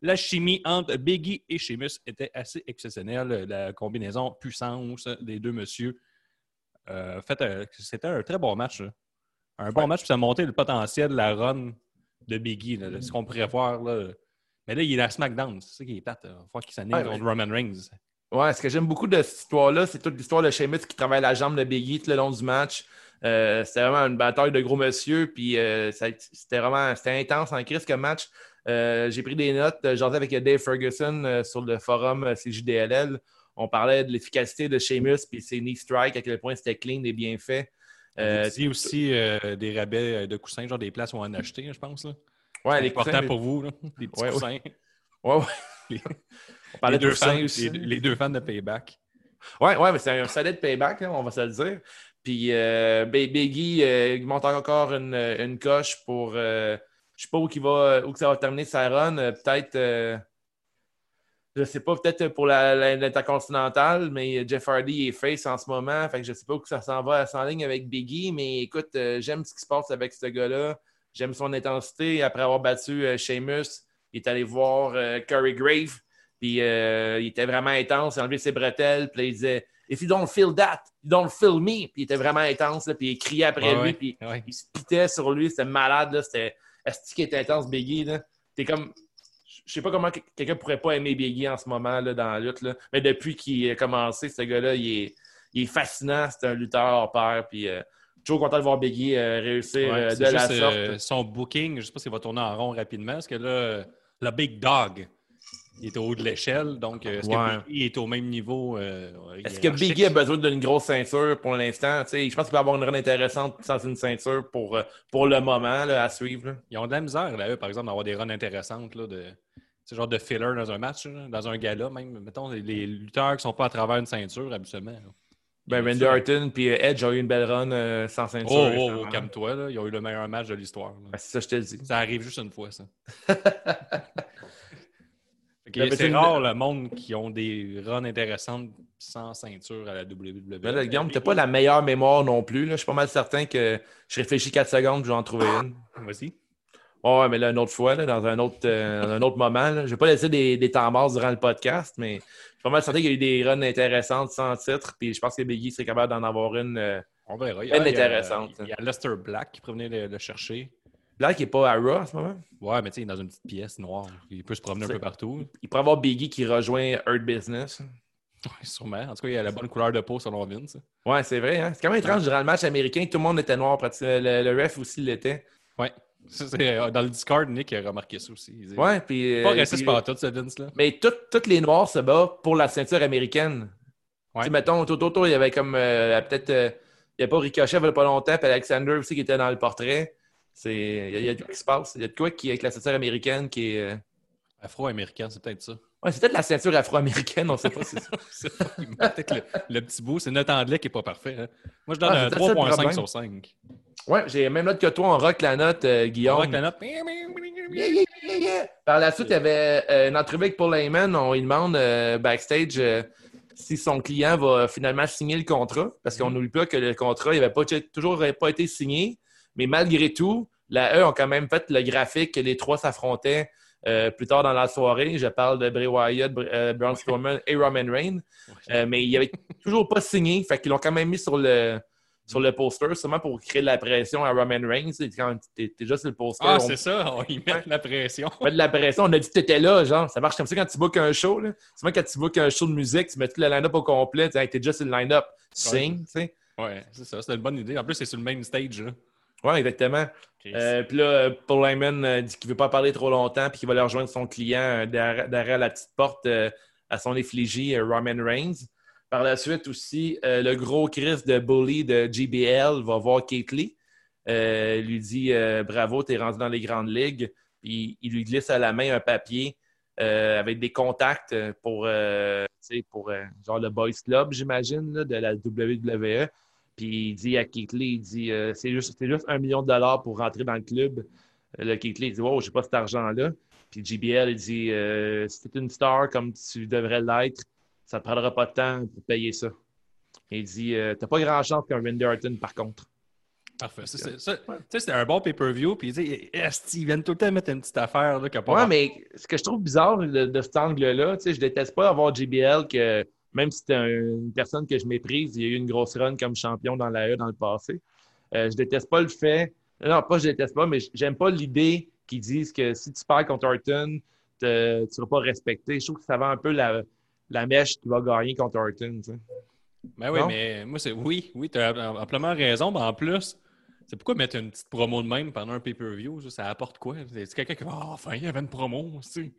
La chimie entre Biggie et Sheamus était assez exceptionnelle. La combinaison puissance des deux messieurs. Euh, fait, c'était un très bon match. là. Un bon match, puis ça a monté le potentiel de la run de Biggie, là, de ce qu'on pourrait voir. Là. Mais là, il est à SmackDown. C'est ça qui est plate. Il va falloir qu'il s'anime Ouais, contre Roman Reigns. Ouais, ce que j'aime beaucoup de cette histoire-là, c'est toute l'histoire de Sheamus qui travaille la jambe de Biggie tout le long du match. Euh, c'était vraiment une bataille de gros monsieur, puis euh, c'était vraiment c'était intense en crise comme match. Euh, J'ai pris des notes, j'en avec Dave Ferguson sur le forum CJDLL. On parlait de l'efficacité de Sheamus puis ses knee strikes, à quel point c'était clean et bien fait. Il y a aussi des rabais de coussins, genre des places où en acheter, je pense. Là. ouais, C'est les important coussins, pour vous, là, des petits Ouais, ouais. coussins. Ouais, ouais. Les- On parlait les, de deux fans, aussi. les, les deux fans de Payback. Ouais, ouais, mais c'est un solide payback, là, on va se le dire. Puis euh, Biggie, euh, il monte encore une, une coche pour. euh, je sais pas où, va, où ça va terminer sa run. peut-être. je sais pas, peut-être pour l'intercontinental, mais Jeff Hardy est face en ce moment. Fait que je sais pas où ça s'en va, en ligne avec Biggie. Mais écoute, j'aime ce qui se passe avec ce gars-là. J'aime son intensité. Après avoir battu Sheamus, il est allé voir Curry Grave. Puis il était vraiment intense. Il a enlevé ses bretelles. Il disait If you don't feel that, you don't feel me. Puis il était vraiment intense, là, puis il criait après Ouais, lui, puis ouais. il se pitait sur lui, c'était malade, là, c'était qui était intense, Biggie, là. T'es comme. Je sais pas comment que- quelqu'un pourrait pas aimer Biggie en ce moment, là, dans la lutte, là. Mais depuis qu'il a commencé, ce gars-là, il est, il est fascinant, c'est un lutteur hors pair, puis euh, toujours content de voir Biggie euh, réussir Ouais, euh, de la juste, sorte. euh, son booking, je sais pas s'il va tourner en rond rapidement, parce que là, euh, le Big Dog, il est au haut de l'échelle, donc euh, est-ce Ouais. que Biggie est au même niveau? euh, Est-ce que? Biggie a besoin d'une grosse ceinture pour l'instant? Tu sais, Je pense qu'il peut avoir une run intéressante sans une ceinture pour, euh, pour le moment là, à suivre. là. Ils ont de la misère, là, eux, par exemple, d'avoir des runs intéressantes, là, de... Ce genre de filler dans un match, là, dans un gala, même. Mettons, les- lutteurs qui sont pas à travers une ceinture, habituellement. là. Ben, Randy. Orton puis Edge ont eu une belle run euh, sans ceinture. Oh, oh, oh, calme-toi, là. Ils ont eu le meilleur match de l'histoire. Ben, c'est ça, je te le dis. Ça arrive juste une fois, ça. Fait que Ben, mais c'est tu- rare le monde qui ont des runs intéressantes sans ceinture à la WWE. Ben là, Guillaume, t'as pas la meilleure mémoire non plus. là. Je suis pas mal certain que je réfléchis 4 secondes je vais en trouver une. Vas-y. Ouais, mais là, une autre fois, là, dans, un autre, euh, dans un autre moment. là. Je vais pas laisser des, des temps morts durant le podcast, mais je suis pas mal certain qu'il y a eu des runs intéressantes sans titre. Puis je pense que Biggie serait capable d'en avoir une. euh, On verra. Il y Peine a- il y a- intéressante. Il y a Lester Black qui prévenait le, le chercher. Là, qui est pas à Raw en ce moment. Ouais, mais tu sais, il est dans une petite pièce noire. Il peut se promener un peu partout. Il pourrait avoir Biggie qui rejoint Hurt Business. Ouais, sûrement. En tout cas, il a la bonne couleur de peau selon Vince. Ouais, c'est vrai. Hein? C'est quand même étrange durant le match américain. Tout le monde était noir. pratiquement. Le, le ref aussi l'était. Ouais. Euh, dans le Discord, Nick a remarqué ça aussi. Il dit, Ouais, puis. Pas euh, raciste puis- par tout, ce Vince-là. Mais tous les noirs se battent pour la ceinture américaine. Ouais. Tu sais, mettons, tout autour, il y avait comme euh, peut-être. euh, il n'y a pas Ricochet, il n'y a pas longtemps, puis Alexander aussi qui était dans le portrait. Il, y a, il y a de quoi qui se passe. Il y a de quoi qui, avec la ceinture américaine qui est. euh, Afro-américain, c'est peut-être ça. Ouais, c'est peut-être la ceinture afro-américaine, on ne sait pas si c'est ça. Peut-être le, le petit bout. C'est notre anglais qui n'est pas parfait. hein. Moi, je donne Ah, un c'est peut-être ça le 3.5 problème. sur 5. Ouais, j'ai même note que toi, on rock la note, euh, On Guillaume. voit que la note. Yeah, yeah, yeah, yeah. Par la suite, il y avait euh, une entrevue avec Paul Heyman. On lui demande euh, backstage si son client va finalement signer le contrat. Parce qu'on n'oublie pas que le contrat n'avait pas, toujours pas été signé. Mais malgré tout, la E ont quand même fait le graphique que les trois s'affrontaient euh, plus tard dans la soirée. Je parle de Bray Wyatt, Br- euh, Braun Strowman et Roman Reigns. Euh, mais il n'avait toujours pas signé. Fait qu'ils l'ont quand même mis sur le, sur le poster, seulement pour créer de la pression à Roman Reigns. C'est Quand t'es déjà sur le poster, Ah, on c'est ça. On y met de la pression. on met de la pression. On a dit que t'étais là, genre. Ça marche comme ça quand tu bookes un show. Là. Souvent, quand tu bookes un show de musique, tu mets tout le line-up au complet. Tu t'es déjà sur le line-up. Sing, tu sais. Ouais, c'est ça. C'est une bonne idée. En plus, c'est sur le même stage. Là. Ouais, exactement. Euh, puis là, Paul Heyman euh, dit qu'il veut pas parler trop longtemps puis qu'il va aller rejoindre son client euh, derrière, derrière la petite porte à son effigie, euh, Roman Reigns. Par la suite aussi, le gros Chris de Bully de JBL va voir Kate Lee. Euh, lui dit euh, Bravo, t'es rendu dans les grandes ligues. Puis il lui glisse à la main un papier euh, avec des contacts pour, tu pour genre le Boys Club, j'imagine, de la WWE. Puis il dit à Keith Lee, il dit euh, c'est juste, un million de dollars pour rentrer dans le club. Euh, Le Keith Lee il dit Wow, j'ai pas cet argent-là. Puis JBL, il dit euh, Si t'es une star comme tu devrais l'être, ça te prendra pas de temps pour payer ça. Il dit euh, T'as pas grand chance qu'un Randy Orton, par contre. Parfait. Ça, c'est- ça- Tu sais, c'était un bon pay-per-view. Puis, sais, esti, ils viennent tout le temps mettre une petite affaire là, pas Ouais, mais ce que je trouve bizarre de, de cet angle-là, tu sais, je déteste pas avoir JBL que même si un- une personne que je méprise, il y a eu une grosse run comme champion dans la E dans le passé. Euh, je déteste pas le fait. Non, pas je déteste pas, mais j'aime pas l'idée qu'ils disent que si tu perds contre Orton, te- tu ne seras pas respecté. Je trouve que ça va un peu la, la mèche qui va gagner contre Orton. tu sais. Ben oui, Non? mais moi, c'est oui, oui, tu as amplement raison. Mais en plus, c'est pourquoi mettre une petite promo de même pendant un pay-per-view? Ça, ça apporte quoi? C'est quelqu'un qui va Ah, enfin, il y avait une promo. tu sais.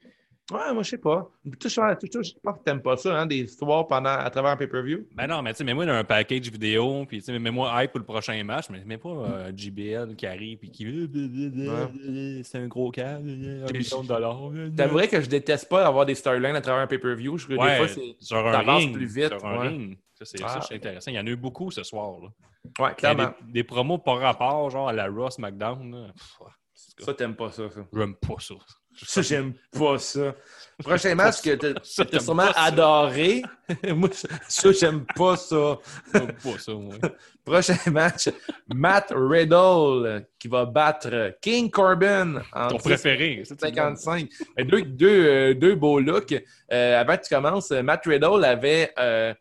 Ouais, moi, je sais pas. Ça, je pense que t'aimes pas ça, hein, des histoires pendant, à travers un pay-per-view? Ben non, mais tu sais, mets-moi dans un package vidéo, puis tu sais, mets-moi hype pour le prochain match, mais mets pas euh, JBL qui arrive et qui. C'est un gros cas, un million de dollars. T'avouerais que je déteste pas avoir des storylines à travers un pay-per-view. Je que des Ouais, fois, c'est. sur un ring. plus vite, Sur un ouais. ring. Ça, c'est Ah. c'est intéressant. Il y en a eu beaucoup ce soir. Là. Ouais, clairement. Des, des promos par rapport, genre à la Ross McDown. là, pff, ouais, c'est- Ça, t'aimes pas ça, ça. J'aime pas ça. Ça, j'aime pas ça. Prochain match que t'as t'aimes sûrement adoré. Moi, ça, j'aime pas ça. J'aime pas ça, moi. Prochain match, Matt Riddle qui va battre King Corbin en Ton 10 préféré. ça, tu le donnes. 55. Euh, Deux, deux, euh, deux beaux looks. Euh, avant que tu commences, Matt Riddle avait euh,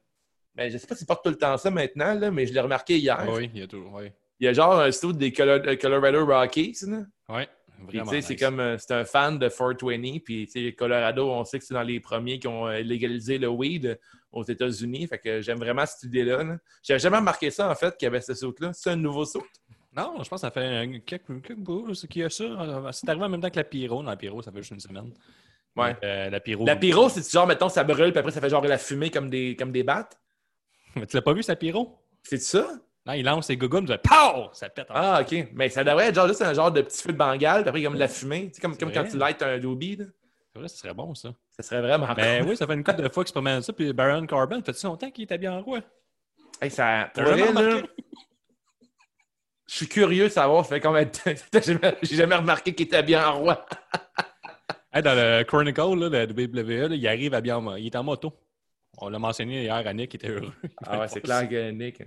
Mais je sais pas s'il porte tout le temps ça maintenant, là, mais je l'ai remarqué hier. Oui, il y a tout. Oui, Il y a genre un studio des Colo- Colorado Rockies. Là. oui. Puis, c'est nice. comme euh, c'est un fan de 420. Puis, Colorado, on sait que c'est dans les premiers qui ont euh, légalisé le weed aux États-Unis. Fait que j'aime vraiment cette idée-là. Là. J'avais jamais remarqué ça, en fait, qu'il y avait ce saut-là. C'est un nouveau saut. Non, je pense que ça fait quelques, quelques bouts qu'il y a ça. Euh, C'est arrivé en même temps que la Pyro. Dans la Pyro, ça fait juste une semaine. Ouais. Euh, la Pyro. La pyro, c'est genre, mettons, ça brûle, puis après, ça fait genre la fumée comme des, comme des battes. Mais tu l'as pas vu, sa Pyro? C'est ça? Non, il lance ses gougounes, ça POW! Ça pète. en- Ah, OK. Mais ça devrait être genre juste un genre de petit feu de bengale, puis après, comme de la fumée. Tu sais, comme, C'est comme vrai. quand tu lights un doobie. C'est vrai, ce serait bon, ça. Ça serait vraiment Ben cool. oui, ça fait une couple de fois qu'il se promène ça. Puis Baron Corbin, fait-tu longtemps qu'il était bien en roi? Hey, ça, vrai, là, je suis curieux de savoir, ça fait combien de temps. J'ai jamais, j'ai jamais remarqué qu'il était bien en roi. Hey, dans le Chronicle, là, le WWE, là, il arrive à bien. Il est en moto. On l'a mentionné hier, Annick il était heureux. Ah ouais, c'est clair que Nick.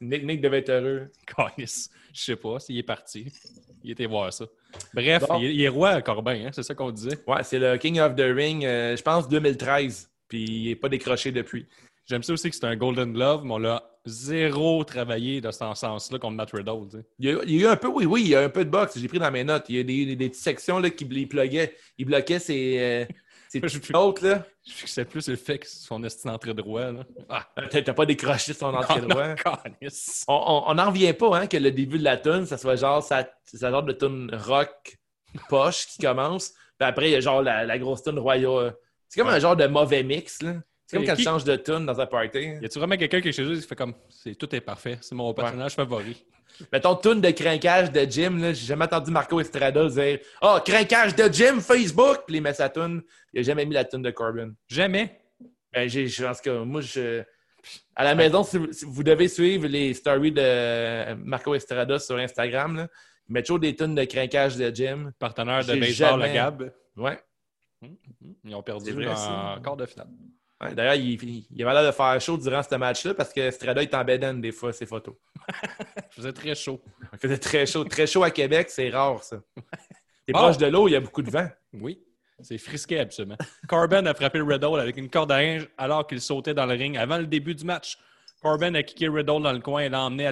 Nick, Nick devait être heureux. Calice. Je sais pas s'il est parti. Il était voir ça. Bref, il, est- il est roi, Corbin, hein, c'est ça qu'on disait. Ouais, c'est le King of the Ring, euh, je pense 2013. Puis il n'est pas décroché depuis. J'aime ça aussi que c'est un Golden Glove, mais on l'a zéro travaillé dans ce sens-là contre Matt Riddle. tu sais. Il y, a, il y a eu un peu, oui, oui, il y a un peu de boxe. J'ai pris dans mes notes. Il y a des, des, petites sections là, qui les pluguaient. Il bloquait ses, euh, petites côtes, là. Je fixais plus le fait que son estime entrée droit. Là. Ah, T'as pas décroché son entrée non, droit. On- n'en revient pas hein, que le début de la tune, ça soit genre ça, ça genre de tune rock poche qui commence. Puis après, il y a genre la, la grosse tune royale. C'est comme Ouais. un genre de mauvais mix. là. C'est comme quand qui- tu changes de tune dans un party. Y a-tu vraiment quelqu'un qui est chez eux qui fait comme c'est tout est parfait, c'est mon personnage favori. Mettons, tune de crinquage de Jim, là, j'ai jamais entendu Marco Estrada dire Ah, crinquage de Jim, Facebook! Puis il met sa tune. Il a jamais mis la tune de Corbin. Jamais? Ben, j'ai, je pense que moi, je. À la maison, si vous, si vous devez suivre les stories de Marco Estrada sur Instagram, là, il met toujours des tunes de crinquage de Jim. Partenaire de baseball, jamais- le Gab. Ouais. Ils ont perdu en quart de finale. Ouais, D'ailleurs, il, il, il avait l'air de faire chaud durant ce match-là parce que Estrada est en bedaine des fois, ses photos. Je faisais très chaud. Il faisait très chaud. Très chaud à Québec, c'est rare, ça. T'es Bon. proche de l'eau, il y a beaucoup de vent. Oui. C'est frisqué, absolument. Corbin a frappé Riddle avec une corde à linge alors qu'il sautait dans le ring avant le début du match. Corbin a kické Riddle dans le coin et l'a emmené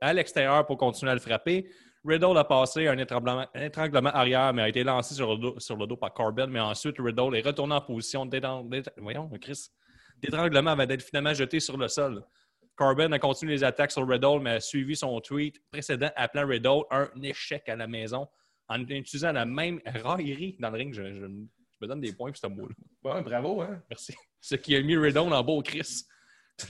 à l'extérieur pour continuer à le frapper. Riddle a passé un étranglement, arrière, mais a été lancé sur le, dos, sur le dos par Corbin. Mais ensuite, Riddle est retourné en position d'étranglement avant d'être finalement jeté sur le sol. Corbin a continué les attaques sur Riddle, mais a suivi son tweet précédent appelant Riddle un échec à la maison en utilisant la même raillerie dans le ring. Je, je- je me donne des points pour ce mot-là. Ouais, bravo, hein? Merci. Ce qui a mis Riddle en beau Chris.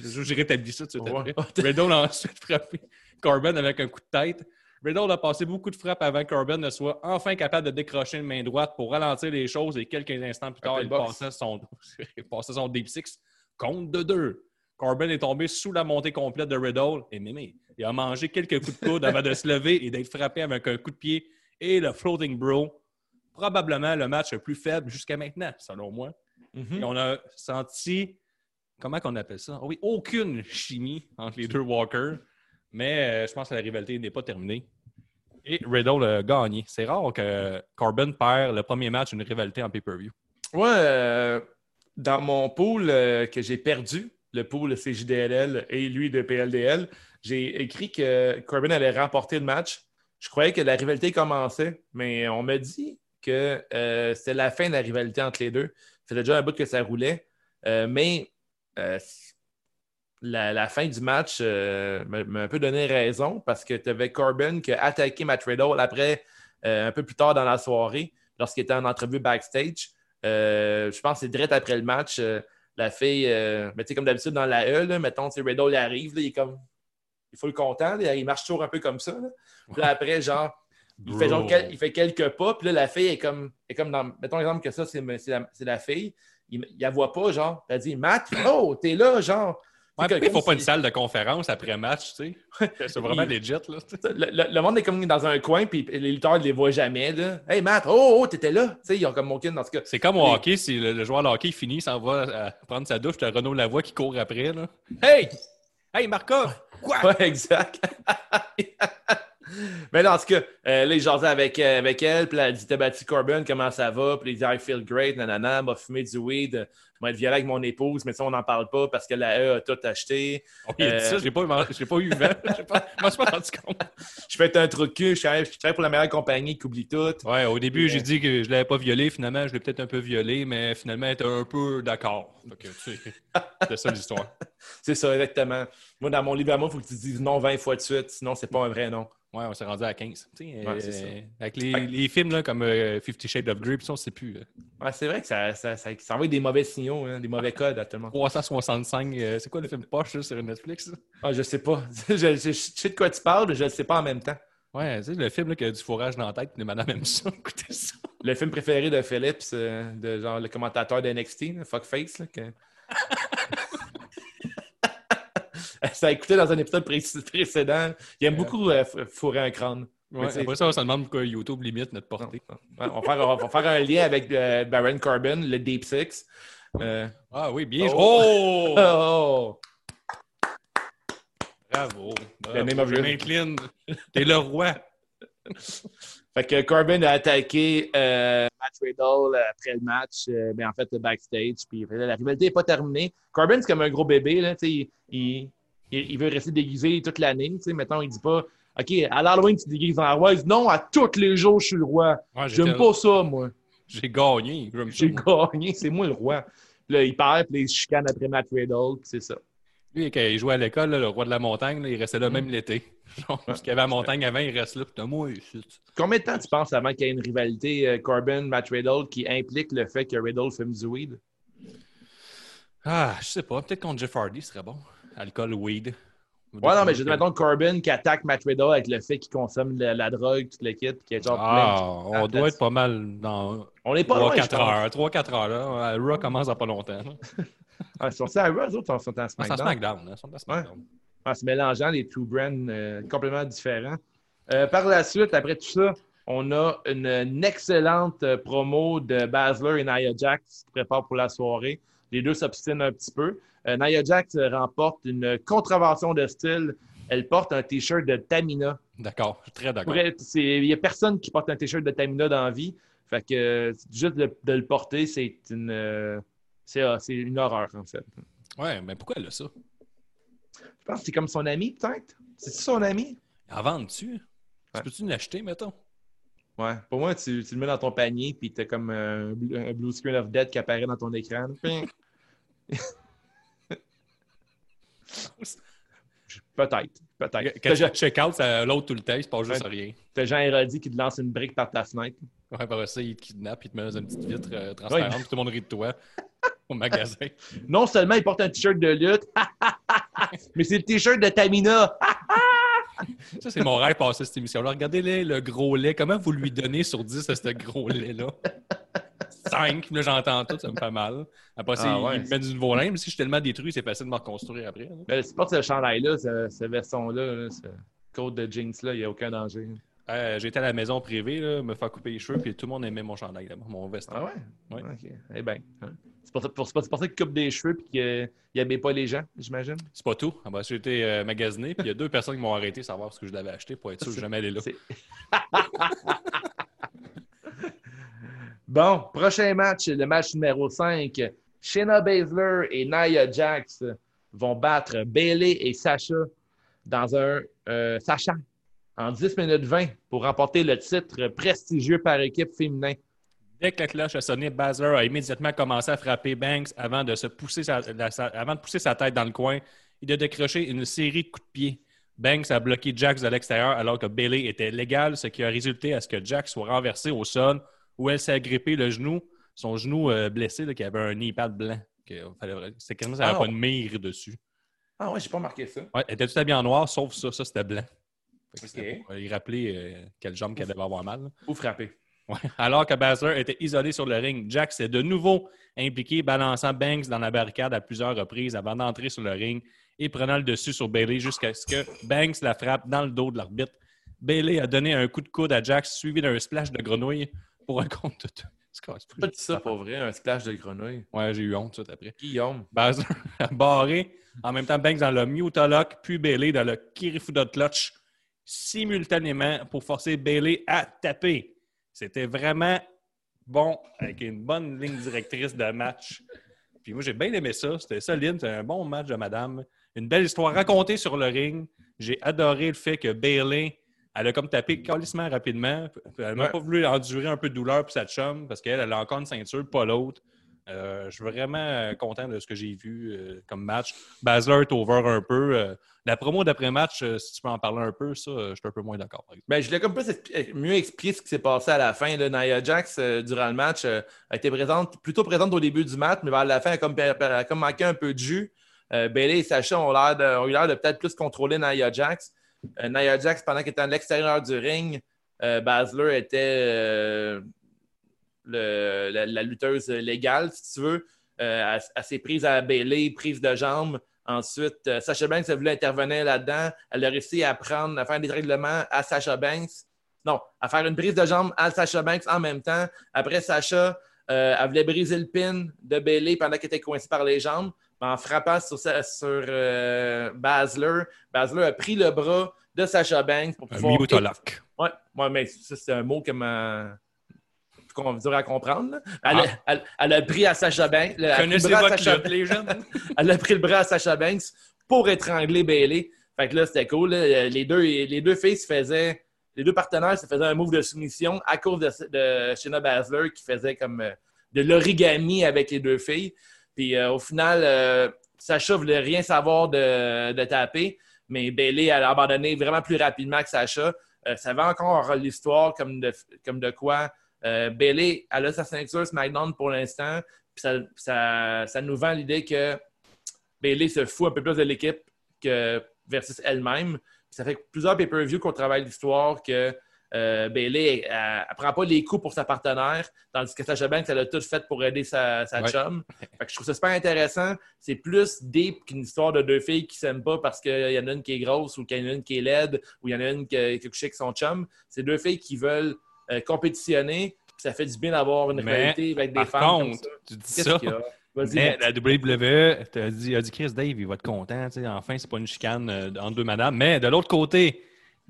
J'ai rétabli ça tout de suite Ouais. Riddle a ensuite frappé Corbin avec un coup de tête. Riddle a passé beaucoup de frappes avant que Corbin ne soit enfin capable de décrocher une main droite pour ralentir les choses et quelques instants plus tard, il passait son, il passait son Deep Six compte de deux. Corbin est tombé sous la montée complète de Riddle et Mémé. Il a mangé quelques coups de coude avant de se lever et d'être frappé avec un coup de pied et le floating bro. Probablement le match le plus faible jusqu'à maintenant, selon moi. Mhm. Et on a senti, comment qu'on appelle ça? Ah oui, aucune chimie entre les deux Walkers. Mais euh, je pense que la rivalité n'est pas terminée. Et Riddle a gagné. C'est rare que Corbin perd le premier match d'une rivalité en pay-per-view. Moi, euh, dans mon pool euh, que j'ai perdu, le pool CJDLL et lui de PLDL, j'ai écrit que Corbin allait remporter le match. Je croyais que la rivalité commençait, mais on m'a dit que euh, c'était la fin de la rivalité entre les deux. Faisait déjà un bout que ça roulait. Mais la, la fin du match euh, m'a un peu donné raison parce que tu avais Corbin qui a attaqué Matt Riddle après, euh, un peu plus tard dans la soirée, lorsqu'il était en entrevue backstage. Euh, je pense que c'est direct après le match. la fille, euh, ben, tu sais, comme d'habitude dans la E, là, mettons, Riddle il arrive, là, il est comme. Il faut le content, là, il marche toujours un peu comme ça. Là. Puis après, genre, il fait, genre il fait quelques pas, puis là, la fille est comme, est comme dans. Mettons l'exemple que ça, c'est la, la fille. Il ne la voit pas, genre. Elle dit Matt, oh, t'es là, genre. Ouais, C'est pourquoi il ne faut pas une salle de conférence après match, tu sais? C'est vraiment Il- legit, là. Le, le- le monde est comme dans un coin, puis les lutteurs ne les voient jamais. Là. Hey Matt, oh, oh, t'étais là. Tu sais, ils ont comme monté dans ce cas. C'est comme au hockey, si le, le joueur de hockey finit, s'en va prendre sa douche, tu as Renaud Lavoie qui court après. Là. Hey! Hey, Markov! Quoi? Ouais, exact. Mais non, en tout cas, euh, là, il jasait avec, euh, avec elle, puis elle dit T'as battu Corbin, comment ça va? Puis il dit I feel great, nanana, m'a fumé du weed, euh, m'a être violé avec mon épouse, mais ça, on n'en parle pas parce que la E a tout acheté. Oh, il a dit ça, Euh, j'ai pas, pas eu vent. Je m'en suis pas rendu compte. Je fais un truc de cul, je travaille, je pour la meilleure compagnie qui oublie tout. Ouais, au début, j'ai euh, dit que je l'avais pas violé. Finalement, je l'ai peut-être un peu violé, mais finalement, elle était un peu d'accord. Tu sais, C'est ça l'histoire. C'est ça, exactement. Moi, dans mon livre à moi, il faut que tu dises non 20 fois de suite, sinon, c'est pas un vrai nom. Ouais, on s'est rendu à 15. Tu sais, Ouais, c'est euh, ça. Avec les, les films là, comme euh, Fifty Shades of Grey, puis ça, on sait plus. Ouais, c'est vrai que ça, ça, ça, envoie des mauvais signaux, hein, des mauvais codes à tout le monde. 365, euh, c'est quoi le film poche sur Netflix? là? Ah, je sais pas. je, je- je sais de quoi tu parles, mais je ne sais pas en même temps. Ouais, tu sais, le film là, qui a du fourrage dans la tête, les madame aime ça. Écoutez ça. Le film préféré de Phillips, euh, de genre le commentateur de NXT, Fuckface. Là, que... ça a écouté dans un épisode pré- précédent. Il aime beaucoup euh, fourrer un crâne. Ouais, après ça, on se demande pourquoi YouTube limite notre portée. Ouais, on, va faire, on va faire un lien avec euh, Baron Corbin, le Deep Six. Euh, Ah oui, bien. Oh! Oh! oh! Bravo. Bravo. Je m'incline. T'es le roi. Fait que Corbin a attaqué euh, Matt Riddle euh, après le match, mais en fait, le backstage. Puis la rivalité n'est pas terminée. Corbin, c'est comme un gros bébé. Là, tu sais, il, il, il- il veut rester déguisé toute l'année. tu sais. Mettons, il dit pas OK, à l'Halloween, tu te déguises en roi. Il dit non, à tous les jours, je suis le roi. Ouais, J'aime pas ça, moi. J'ai gagné. J'ai gagné, c'est moi le roi. Puis là, il perd, puis il se chicane après Matt Riddle, c'est ça. Lui, quand il jouait à l'école, le roi de la montagne, là, il restait là Mm. même l'été. Parce qu'il y avait la montagne avant, il reste là. Putain, moi. Combien de temps tu penses avant qu'il y ait une rivalité euh, Corbin-Matt Riddle qui implique le fait que Riddle fume du weed? Ah, je sais pas. Peut-être contre Jeff Hardy, ce serait bon. Alcool, weed. Ouais, non, mais je dis, mettons Corbin qui attaque Matt Riddle avec le fait qu'il consomme la, la drogue, tout le kit, qu'il est genre Ah, plein on de- doit être pas mal dans On n'est pas loin, je 3-4 pense. heures. 3-4 heures, là. Raw commence dans pas longtemps. là. Ah, sur ça, eux autres sont, sont en Ah, SmackDown? SmackDown. hein, ils sont en SmackDown. En se mélangeant les two brands euh, complètement différents. Euh, par la suite, après tout ça, on a une, une excellente euh, promo de Basler et Nia Jax qui prépare pour la soirée. Les deux s'obstinent un petit peu. Euh, Nia Jax euh, remporte une contravention de style. Elle porte un T-shirt de Tamina. D'accord, je suis très d'accord. Il n'y a personne qui porte un T-shirt de Tamina dans la vie. Fait que juste de, de le porter, c'est une, euh, c'est euh, c'est une horreur, en fait. Ouais, mais pourquoi elle a ça? Je pense que c'est comme son ami, peut-être. C'est son ami? En vends-tu? Ouais. Tu peux-tu l'acheter, mettons? Ouais. Pour moi, tu, tu le mets dans ton panier, puis t'as comme un blue screen of death qui apparaît dans ton écran. Peut-être. Peut-être. Quand tu check out, ça l'autre tout le temps, il se passe juste rien. T'as Jean Héroldi qui te lance une brique par ta fenêtre. Ouais, par ça, il te kidnappe, il te met dans une petite vitre euh, transparente, Ouais. tout le monde rit de toi au magasin. Non seulement il porte un t-shirt de lutte, mais c'est le t-shirt de Tamina. Ça, c'est mon rêve passer cette émission-là. Regardez-le, le gros lait. Comment vous lui donnez sur 10 à ce gros lait-là? 5. Là, j'entends tout, ça me fait mal. Après Ah, ouais. me du nouveau linge. Mais si je suis tellement détruit, c'est facile de me reconstruire après. Mais si tu portes ce chandail-là, ce, ce veston-là, là, ce code de jeans-là, il n'y a aucun danger. Euh, J'étais à la maison privée, là, me faire couper les cheveux, puis tout le monde aimait mon chandail, là, mon veston. Ah ouais? Ouais. OK. Eh bien. C'est pour, ça- pour, c'est pour- ça qu'il coupe des cheveux et qu'il n'habille pas les gens, j'imagine? C'est pas tout. Ah ben, J'ai été euh, magasiné, puis il y a deux personnes qui m'ont arrêté de savoir ce que je l'avais acheté pour être sûr que je jamais aller là. Bon, prochain match, le match numéro 5. Shayna Baszler et Nia Jax vont battre Bailey et Sacha dans un euh, Sacha en 10 minutes 20 pour remporter le titre prestigieux par équipe féminin. Dès que la cloche a sonné, Basler a immédiatement commencé à frapper Banks avant de, se pousser sa tête dans le coin et de décrocher une série de coups de pied. Banks a bloqué Jax de l'extérieur alors que Bailey était légal, ce qui a résulté à ce que Jax soit renversé au sol où elle s'est agrippée le genou, son genou euh, blessé, là, qui avait un knee pad blanc. Fallait- C'était quasiment ça n'avait Ah, pas de mire dessus. Ah ouais, j'ai pas marqué ça. Ouais, elle était tout habillée en noir, sauf ça, ça c'était blanc. Fait que c'était Ok. pour, euh, y rappeler euh, quelle jambe qu'elle devait avoir mal. là. Ou frapper. Ouais. Alors que Basler était isolé sur le ring, Jack s'est de nouveau impliqué, balançant Banks dans la barricade à plusieurs reprises avant d'entrer sur le ring et prenant le dessus sur Bailey jusqu'à ce que Banks la frappe dans le dos de l'arbitre. Bailey a donné un coup de coude à Jack suivi d'un splash de grenouille pour un compte de tout. C'est Pas dit ça pour vrai, un splash de grenouille. Ouais, j'ai eu honte tout après. Guillaume. Basler a barré en même temps Banks dans le Mutalock, puis Bailey dans le Kirifuda Clutch. simultanément pour forcer Bailey à taper. C'était vraiment bon, avec une bonne ligne directrice de match. Puis moi, j'ai bien aimé ça. C'était solide. C'était un bon match de madame. Une belle histoire racontée sur le ring. J'ai adoré le fait que Bailey, elle a comme tapé calissement rapidement. Elle n'a Ouais. pas voulu endurer un peu de douleur pour sa chum parce qu'elle elle a encore une ceinture, pas l'autre. Euh, je suis vraiment euh, content de ce que j'ai vu euh, comme match. Basler est over un peu. Euh, la promo d'après-match, si tu peux en parler un peu, ça, je suis un peu moins d'accord. Ben, je voulais comme plus mieux expliquer ce qui s'est passé à la fin. Là. Nia Jax, durant le match, a été présente, plutôt présente au début du match, mais vers la fin, elle a comme, elle a comme manqué un peu de jus. Bailey et Sacha ont, l'air de- ont eu l'air de peut-être plus contrôler Nia Jax. Euh, Nia Jax, pendant qu'elle était à l'extérieur du ring, euh, Basler était euh, la, lutteuse légale, si tu veux. Euh, elle, elle s'est prise à Bailey, prise de jambe. Ensuite, euh, Sacha Banks a voulu intervenir là-dedans. Elle a réussi à prendre, à faire des règlements à Sacha Banks. Non, à faire une prise de jambe à Sacha Banks en même temps. Après, Sacha, elle voulait briser le pin de Bailey pendant qu'elle était coincée par les jambes. En frappant sur, sa- sur euh, Basler, Basler a pris le bras de Sacha Banks pour Un pouvoir. Mutolock. Ouais, ouais, mais ça, c'est un mot ma. qu'on va dire à comprendre. là. Elle, a, Ah. elle- elle a pris à Sacha Banks. elle a pris le bras à Sacha elle a pris le bras à Sacha Banks pour étrangler Bailey. Fait que là, c'était cool. là. Les, deux, les deux filles se faisaient. Les deux partenaires se faisaient un move de soumission à cause de, de Shayna Baszler qui faisait comme euh, de l'origami avec les deux filles. Puis euh, au final, euh, Sacha voulait rien savoir de, de taper, mais Bailey a abandonné vraiment plus rapidement que Sacha. Euh, ça va encore l'histoire comme de, comme de quoi euh, Bailey elle a sa ceinture SmackDown pour l'instant. Puis ça, ça, nous vend l'idée que Bailey se fout un peu plus de l'équipe que versus elle-même. Ça fait plusieurs pay-per-view qu'on travaille l'histoire que euh, Bailey ne prend pas les coups pour sa partenaire, tandis que Sasha Banks, elle a tout fait pour aider sa, sa Ouais. chum. Fait que je trouve ça super intéressant. C'est plus deep qu'une histoire de deux filles qui s'aiment pas parce qu'il y en a une qui est grosse ou qu'il y en a une qui est laide ou il y en a une qui, a couché avec son chum. C'est deux filles qui veulent euh, compétitionner. Ça fait du bien d'avoir une Mais, rivalité avec des Par femmes comme contre, ça. tu dis ça? Mais la WWE t'a dit, a dit Chris Dave, il va être content. tu Enfin, c'est pas une chicane euh, entre deux madames. Mais de l'autre côté,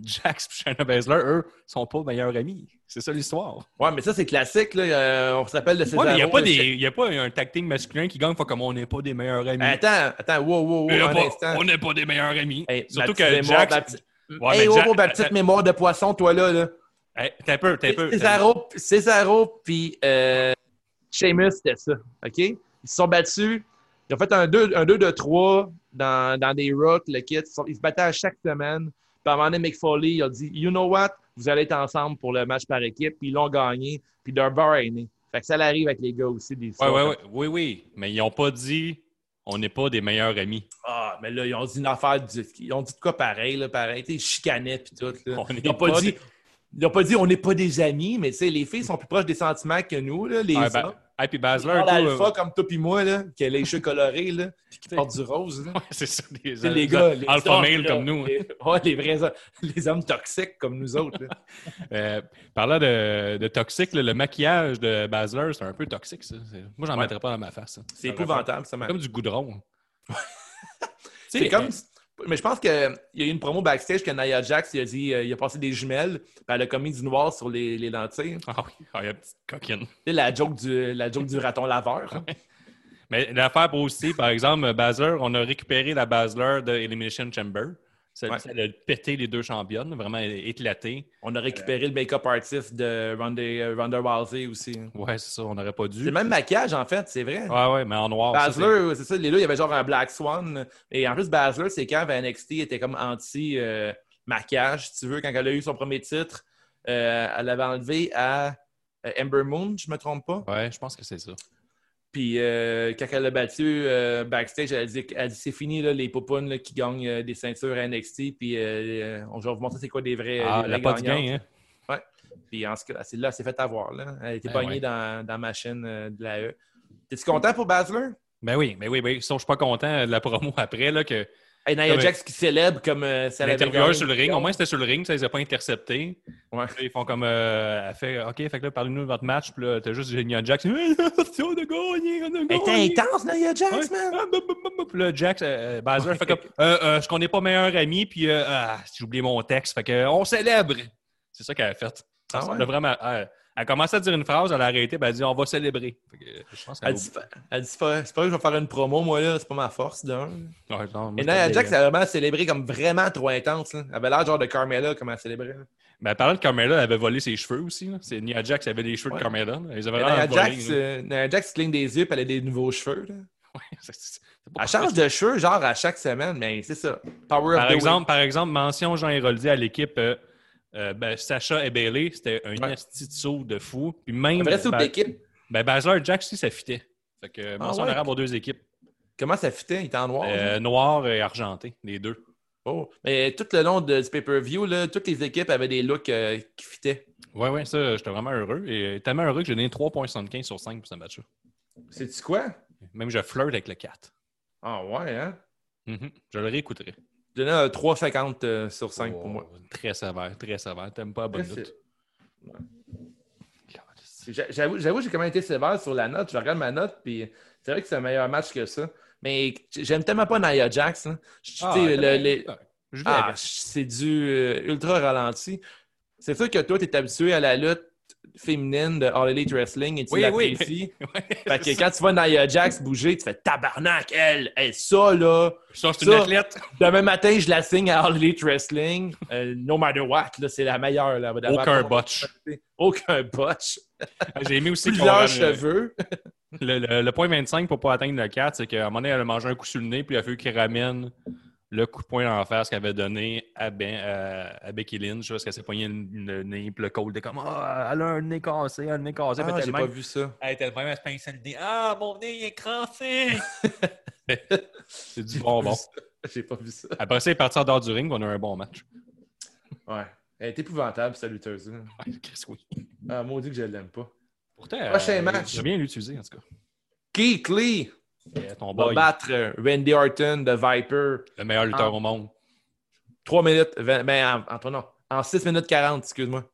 Jax et Shayna Baszler, eux, sont pas meilleurs amis. C'est ça l'histoire. Ouais, mais ça, c'est classique. Là. Euh, on se rappelle de Ouais, mais il n'y a, pas un tag team masculin qui gagne, fait comme on n'est pas des meilleurs amis. Attends, attends, wow, wow, wow, un pas- instant. on n'est pas des meilleurs amis. Hey, Surtout que Jax. ma petite- Ouais, hey, wow, Jax- wow, ma petite mémoire de poisson, toi, là. là. Hey, t'as un peu, t'as un peu. Cesaro, Cesaro puis euh, Sheamus, c'était ça. OK? Ils se sont battus. Ils ont fait un 2 un deux de 3 dans, dans des rocks, le kit. Ils se battaient à chaque semaine. Puis à un moment donné, Mick Foley, il a dit You know what? Vous allez être ensemble pour le match par équipe. Puis ils l'ont gagné. Puis leur bar est né. Fait que ça arrive avec les gars aussi. Des Ouais, fois. ouais, ouais. Oui, oui. Mais ils n'ont pas dit on n'est pas des meilleurs amis. Ah, mais là, ils ont dit une affaire. du- Ils ont dit de quoi pareil, là, pareil. Ils chicanaient puis tout. Là. On Ils n'est n'ont pas, pas dit. Ils n'ont pas dit on n'est pas des amis, mais tu sais, les filles sont plus proches des sentiments que nous, là, les Ouais, hommes. ben, hey, puis toi, alpha euh, comme toi puis moi, là, qui a les cheveux colorés, là, puis qui porte du rose. Là. ouais, c'est ça. Des, sais, les gars, les alpha hommes, male là, comme nous. hein. Les, ouais, les vrais hommes- les hommes toxiques comme nous autres. là. Euh, parlant de, de toxique, là, le maquillage de Baszler, c'est un peu toxique, ça. Moi, j'en Ouais. mettrais pas dans ma face. C'est épouvantable, ça. man. Comme du goudron. C'est comme. Euh, Mais je pense qu'il y a eu une promo backstage que Nia Jax il a dit euh, il a passé des jumelles, puis elle a commis du noir sur les, les lentilles. Ah oui, ah, il y a une petite coquine. La joke du, la joke du raton laveur. Mais l'affaire pour aussi, par exemple, Baszler, on a récupéré la Baszler de Elimination Chamber. Ça, Ouais. ça a pété les deux championnes, vraiment éclaté. On a récupéré le make-up artist de Ronda, euh, Rousey aussi. Ouais, c'est ça, on n'aurait pas C'est dû. le même maquillage, en fait, c'est vrai. Ouais, ouais, mais en noir. c'est- Basler, c'est ça, les il y avait genre un Black Swan. Et en plus, Basler, c'est quand NXT était comme anti-maquillage, si tu veux, quand elle a eu son premier titre. euh, elle l'avait enlevé à euh, Ember Moon, je me trompe pas? Ouais, je pense que c'est ça. Puis euh, quand elle l'a battu euh, backstage, elle a dit, elle a dit c'est fini là, les popounes là, qui gagnent euh, des ceintures à NXT. Puis on va vous montrer c'est quoi des vrais. Ah, la vrais pas gagnantes. gain, hein? Puis en ce cas, c'est là, elle s'est fait avoir. Là. Elle a été Ben pognée ouais. dans, dans ma chaîne de la E. T'es-tu content pour Basler? Ben oui, ben oui, ben, sauf que je suis pas content de la promo après, là, que Hey, Nia Ouais, Jax qui célèbre comme euh, avait L'intervieweur sur le ring, au moins c'était sur le ring, ça, ils les ont pas interceptés. Ouais. Ils font comme. Euh, elle fait OK, fait que là, parlez-nous de votre match. Puis là, t'as juste Nia Jax. on a gagné, on a gagné. intense, Nia Jax, Ouais. man! Ah. Puis là, Jax, euh, Baszler fait comme euh, euh, qu'on n'est pas meilleurs amis Puis, euh, ah, j'ai oublié mon texte. Fait que, on célèbre. C'est ça qu'elle a fait. Ah Ça, ouais? a vraiment. Elle, commencé à dire une phrase, elle a arrêté, elle a dit On va célébrer. Que, je pense Elle dit, elle dit c'est pas, que je vais faire une promo, moi, là, c'est pas ma force, d'un. Ouais, non, Et Nia Jax, elle a vraiment célébré comme vraiment trop intense. Là. Elle avait l'air genre de Carmella, comme elle célébrait. Mais parlant de Carmella, elle avait volé ses cheveux aussi. C'est Nia Jax avait les cheveux Ouais. de Nia Jax, là. euh, Nia Jax cligne des yeux, puis elle a des nouveaux cheveux. Là. Ouais, Elle change de cheveux, genre à chaque semaine, mais c'est ça. Power Par of the exemple, par exemple, mention Jean Héroldi à l'équipe euh, euh, ben, Sacha et Bailey, c'était un Ouais. esti de saut de fou. Puis même toute l'équipe. ben, Baszler et Jax aussi, ça fitait. Fait que mention Ah ouais? deux équipes. Comment ça fitait? Il était en noir. Euh, là. noir et argenté, les deux. Oh. Mais tout le long de, du pay-per-view, toutes les équipes avaient des looks euh, qui fitaient. Ouais, ouais, ça, j'étais vraiment heureux. Et tellement heureux que j'ai donné 3,75 sur 5 pour ce match-là. Sais-tu quoi? Même je flirte avec le 4. Ah ouais, hein? Mhm. Je le réécouterai. Je donnais un 3,50 euh, sur 5 pour moi. Très sévère, très sévère. T'aimes pas la bonne note. J'a- J'avoue, j'avoue, j'ai quand même été sévère sur la note. Je regarde ma note, puis c'est vrai que c'est un meilleur match que ça. Mais j'aime tellement pas Nia Jax. hein. Je- tu sais, Ah, le- les- Ah, c'est du euh, ultra ralenti. C'est sûr que toi, tu es habitué à la lutte féminine de All Elite Wrestling et tu Oui, oui. l'apprécies. Ouais, Fait que quand tu vois Nia Jax bouger, tu fais tabarnak, elle, elle, ça là. ça, c'est une athlète. Demain matin, je la signe à All Elite Wrestling. Euh, no matter what, là, c'est la meilleure. Là, Aucun botch. Aucun botch. J'ai aimé aussi Plusieurs cheveux. Le, le- le point 25 pour pas atteindre le 4, c'est qu'à un moment donné, elle a mangé un coup sur le nez, puis il a fallu qu'il ramène le coup de poing en face qu'elle avait donné à, ben, à, à Becky Lynch, parce qu'elle s'est poignée le, nez, puis le col était comme Ah, elle a un nez cassé, elle a un nez cassé. Ah, j'ai elle pas vu ça. Elle était le même à se pincer le nez. Ah, mon nez, il est crassé! c'est du bonbon. J'ai pas vu ça. Après ça, elle est partie en dehors du ring, on a eu un bon match. Ouais. Elle est épouvantable, cette lutteuse. là. Ouais, Chris, oui. Ah, maudit que je l'aime pas. Pourtant, Prochain euh, match. J'ai bien l'utiliser, en tout cas. Keith Lee ton va boy, battre euh, Randy Orton de Viper. le meilleur lutteur au monde. 3 minutes, 20, ben, en, en, non, en 6 minutes 40, excuse-moi.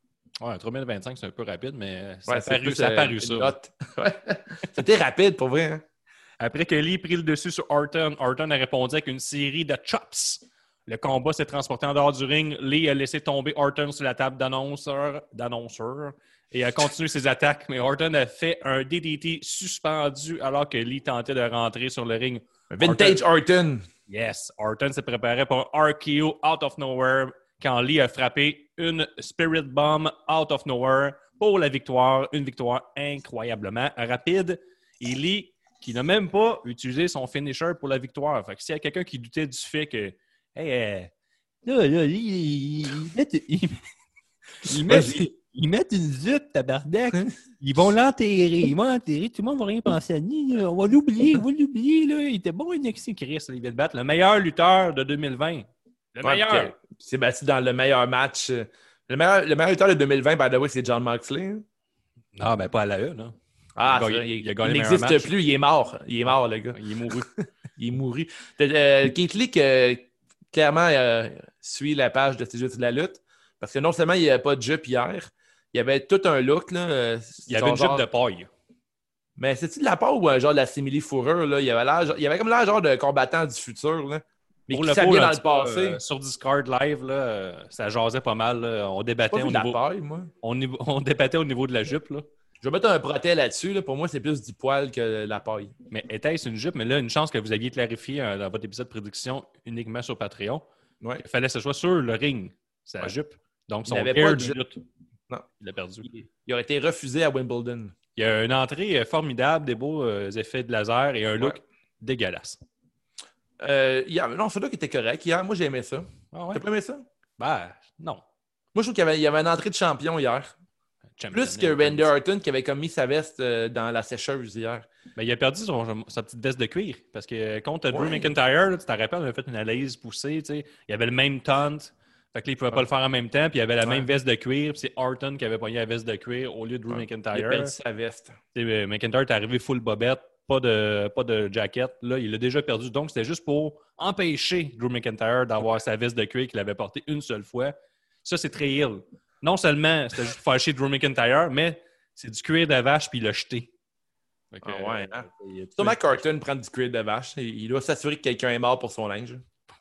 Ouais, 3 minutes 25, c'est un peu rapide, mais ça Ouais, a paru, ça. euh, paru, ça. C'était rapide pour vrai. Hein? Après que Lee prit le dessus sur Orton, Orton a répondu avec une série de chops. Le combat s'est transporté en dehors du ring. Lee a laissé tomber Orton sur la table d'annonceur, d'annonceur et a continué ses attaques. Mais Orton a fait un DDT suspendu alors que Lee tentait de rentrer sur le ring. Vintage Orton. Yes, Orton s'est préparé pour un RKO out of nowhere quand Lee a frappé une Spirit Bomb out of nowhere pour la victoire. Une victoire incroyablement rapide. Et Lee, qui n'a même pas utilisé son finisher pour la victoire. Fait que s'il y a quelqu'un qui doutait du fait que, hey, euh, là, là, Lee, mettent, ils, ils mettent- Vas-y. Ils mettent une zut, tabarnak. Ils vont l'enterrer. Ils vont l'enterrer. Tout le monde va rien penser à lui. là. On va l'oublier. On va l'oublier. là. Il était bon, NXT. Chris, il vient de battre le meilleur lutteur de 2020. Le Ouais, meilleur. C'est battu dans le meilleur match. Le meilleur, le meilleur lutteur de 2020, by the way, c'est John Moxley. hein? Non, ben pas à la E, là. Ah, Il a a n'existe plus, il est mort. Il est mort, le gars. Il est mouru. Il est mouru. Euh, Keith Lee, que, clairement, euh, suit la page de ces jeux de la lutte. Parce que non seulement il n'y avait pas de jupe hier, il y avait tout un look. Là, euh, Il y avait une jupe de paille. Mais c'est-tu de la part ou un genre de la simili fourrure? Là? Il, avait il avait comme l'air genre de combattant du futur. Là. Mais Pour qui le s'habillait dans le passé. euh, sur Discord live, là, euh, ça jasait pas mal. là. On débattait pas au vu de la niveau, paille, moi. on, niveau- on débattait au niveau de la jupe. Là. Je vais mettre un proté là-dessus. Là. Pour moi, c'est plus du poil que la paille. Mais était-ce une jupe? Mais là, une chance que vous aviez clarifié euh, dans votre épisode de prédiction uniquement sur Patreon. Ouais. Il fallait que ce soit sur le ring, sa Ouais. jupe. Donc, Il son n'avait air pas de de jupe. Non. Il l'a perdu. Il, il aurait été refusé à Wimbledon. Il y a une entrée euh, formidable, des beaux euh, effets de laser et un look Ouais. dégueulasse. Euh, hier, non, ce look était correct. Hier, moi, j'ai aimé ça. Ah ouais? T'as pas aimé ça? Ben, non. Moi, je trouve qu'il y avait, il y avait une entrée de champion hier. Champion, Plus que. Randy Orton qui avait comme mis sa veste euh, dans la sécheuse hier. Ben, il a perdu son- sa petite veste de cuir. Parce que contre Drew Ouais. McIntyre, là, tu t'en rappelles, on avait fait une analyse poussée. tu sais. Il y avait le même taunt. Fait que là, il pouvait pas le faire en même temps. Puis il y avait la Ouais. même veste de cuir. Puis c'est Orton qui avait pogné la veste de cuir au lieu de Drew Ouais. Il a McIntyre. perdu sa veste. Euh, McIntyre est arrivé full bobette. pas de, pas de jacket. Là, il l'a déjà perdu. Donc, c'était juste pour empêcher Drew McIntyre d'avoir sa veste de cuir qu'il avait portée une seule fois. Ça, c'est très ill. Non seulement c'était juste pour faire chier Drew McIntyre, mais c'est du cuir de vache puis il l'a jeté. Ah ouais, hein? euh, Thomas Carton prend du cuir de vache. Il il doit s'assurer que quelqu'un est mort pour son linge.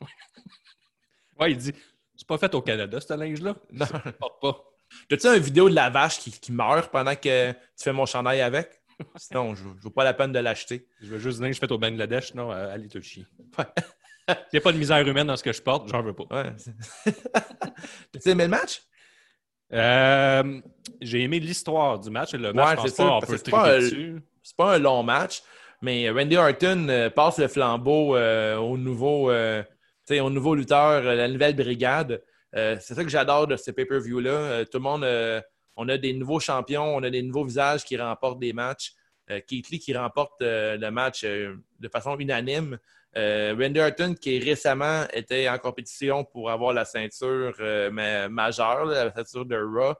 Ouais, il dit pas fait au Canada, ce linge-là? Non. Ça ne porte pas. As-tu une vidéo de la vache qui, qui meurt pendant que tu fais mon chandail avec? Sinon, je ne vaut pas la peine de l'acheter. Je veux juste du linge fait au Bangladesh, non, euh, allez te chier. Il n'y a pas de misère humaine dans ce que je porte, j'en veux pas. Ouais. T'as-tu aimé le match? Euh, J'ai aimé l'histoire du match. Le match, Ouais, je pense c'est ça, pas, on parce peut que c'est pas triper un- dessus. C'est pas un long match, mais Randy Orton euh, passe le flambeau euh, au, nouveau, sais, au nouveau lutteur, euh, la nouvelle brigade. Euh, c'est ça que j'adore de ce pay-per-view-là. Euh, tout le monde, euh, on a des nouveaux champions, on a des nouveaux visages qui remportent des matchs. Keith Lee qui remporte le match de façon unanime. Randy Orton qui récemment était en compétition pour avoir la ceinture ma- majeure, là, la ceinture de Raw.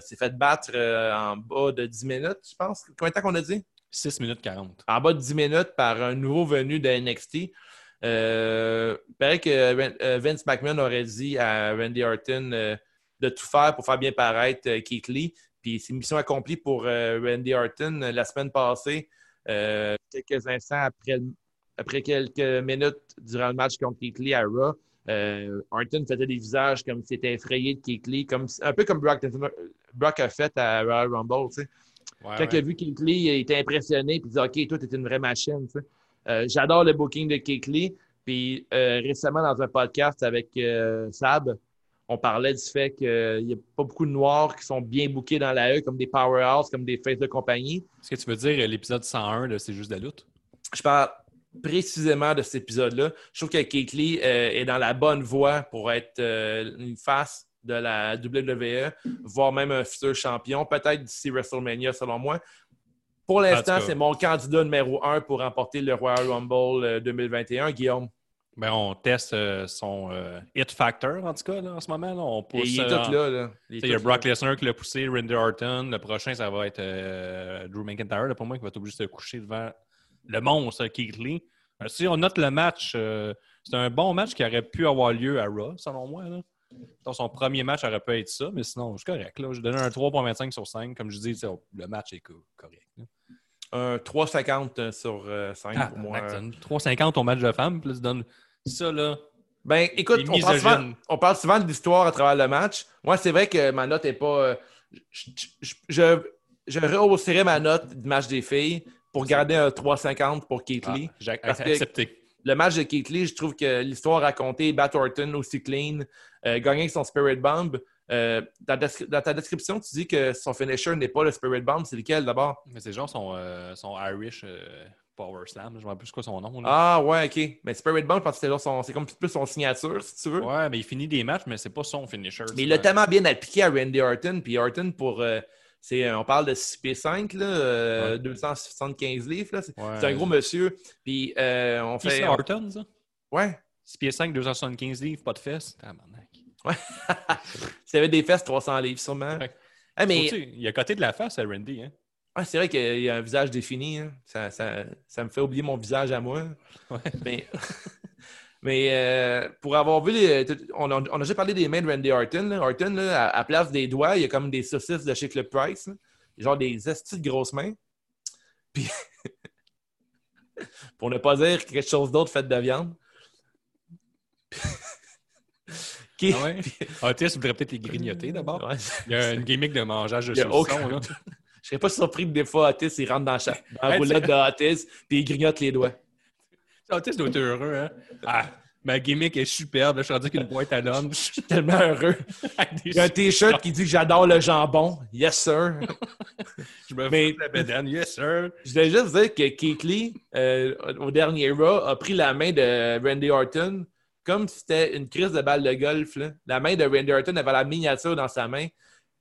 S'est fait battre en bas de 10 minutes, je pense. Combien de temps qu'on a dit? 6 minutes 40. en bas de 10 minutes par un nouveau venu de NXT. Euh, il paraît que Ren- euh, Vince McMahon aurait dit à Randy Orton euh, de tout faire pour faire bien paraître euh, Keith Lee. Puis c'est mission accomplie pour euh, Randy Orton euh, la semaine passée, euh, quelques instants après, après quelques minutes durant le match contre Keith Lee à Raw. euh, Orton faisait des visages comme s'il était effrayé de Keith Lee, comme, un peu comme Brock, Brock a fait à Royal Rumble. tu sais. Ouais, Quand il a vu Keith Lee, il était impressionné, puis il dit OK, toi, tu es une vraie machine. tu sais. Euh, J'adore le booking de Lee. Puis euh, récemment, dans un podcast avec euh, Sab, on parlait du fait qu'il n'y a pas beaucoup de Noirs qui sont bien bookés dans la E, comme des powerhouse, comme des faces de compagnie. Est-ce que tu veux dire euh, l'épisode 101 de C'est juste de la lutte? Je parle précisément de cet épisode-là. Je trouve que euh, est dans la bonne voie pour être euh, une face de la WWE, voire même un futur champion, peut-être d'ici WrestleMania, selon moi. Pour l'instant, c'est mon candidat numéro un pour remporter le Royal Rumble euh, 2021, Guillaume. Ben, on teste euh, son euh, hit factor, en tout cas, là, en ce moment. là. On Et pousse, il est euh, tout là. là. Il y a Brock. Lesnar qui l'a poussé, Randy Orton. Le prochain, ça va être euh, Drew McIntyre, là, pour moi, qui va être obligé de se coucher devant le monstre Keith Lee. Euh, si on note le match, euh, c'est un bon match qui aurait pu avoir lieu à Raw, selon moi. Là. Son premier match aurait pu être ça, mais sinon, c'est correct. Là. Je donne un 3.25 sur 5. Comme je dis, sais, le match est co- correct. là. Un 3,50 sur euh, 5 Ah, pour moi. tabarnak, tu donnes 3.50 au match de femme, puis là, tu donnes ça, là. Ben, écoute, on parle, souvent, on parle souvent de l'histoire à travers le match. Moi, c'est vrai que ma note n'est pas. euh, je, je, je, je rehausserais ma note du match des filles pour garder un 3,50 pour Keith Lee. Ah, j'ai que- accepté. Le match de Keith Lee, je trouve que l'histoire racontée, Bat Orton aussi clean, euh, gagner son Spirit Bomb. euh, dans, ta descri- dans ta description, tu dis que son finisher n'est pas le Spirit Bomb. C'est lequel d'abord? Mais ces gens sont, euh, sont Irish euh, Power Slam. Je ne me rappelle plus quoi son nom. là. Ah, ouais, ok. Mais Spirit Bomb, c'est comme plus son signature, si tu veux. Ouais, mais il finit des matchs, mais c'est pas son finisher. Mais il l'a tellement bien appliqué à Randy Orton. Puis Orton, pour. Euh, c'est, on parle de 6 pieds 5, là, euh, Ouais. 275 livres. là. C'est, Ouais. un gros monsieur. Puis euh, on Qui fait. c'est Orton, ça? Ouais. 6 pieds 5, 275 livres, pas de fesses. Tabarnak. S'il y avait des fesses, 300 livres, sûrement. Ouais. Ah, mais Il a coté de la face à Randy. Hein? ah, c'est vrai qu'il y a un visage défini. hein. Ça, ça- ça me fait oublier mon visage à moi. Ouais. Mais, mais euh, pour avoir vu, les, on, a, on a déjà parlé des mains de Randy Orton. là. Orton, là, à, à place des doigts, il y a comme des saucisses de chez Club Price. là. Genre des estis de grosses mains. Puis, pour ne pas dire quelque chose d'autre fait de viande. Qui- Ah ouais? Otis voudrait peut-être les grignoter d'abord. Ouais. Il y a une gimmick de mangeage de saucisson. aucun- là. Je serais pas surpris que des fois, Otis, il rentre dans, cha- dans la roulette de Otis, puis il grignote les doigts. Otis doit être heureux. Hein? Ah, ma gimmick est superbe. Je suis rendu qu'une boîte à lunch. Je suis tellement heureux. Il y a un t-shirt qui dit que j'adore le jambon. Yes, sir. Je me de la bédane. Yes, sir. Je voulais juste dire que Keith Lee, euh, au dernier Raw, a pris la main de Randy Orton comme si c'était une crise de balle de golf. là. La main de Randy Orton avait la miniature dans sa main.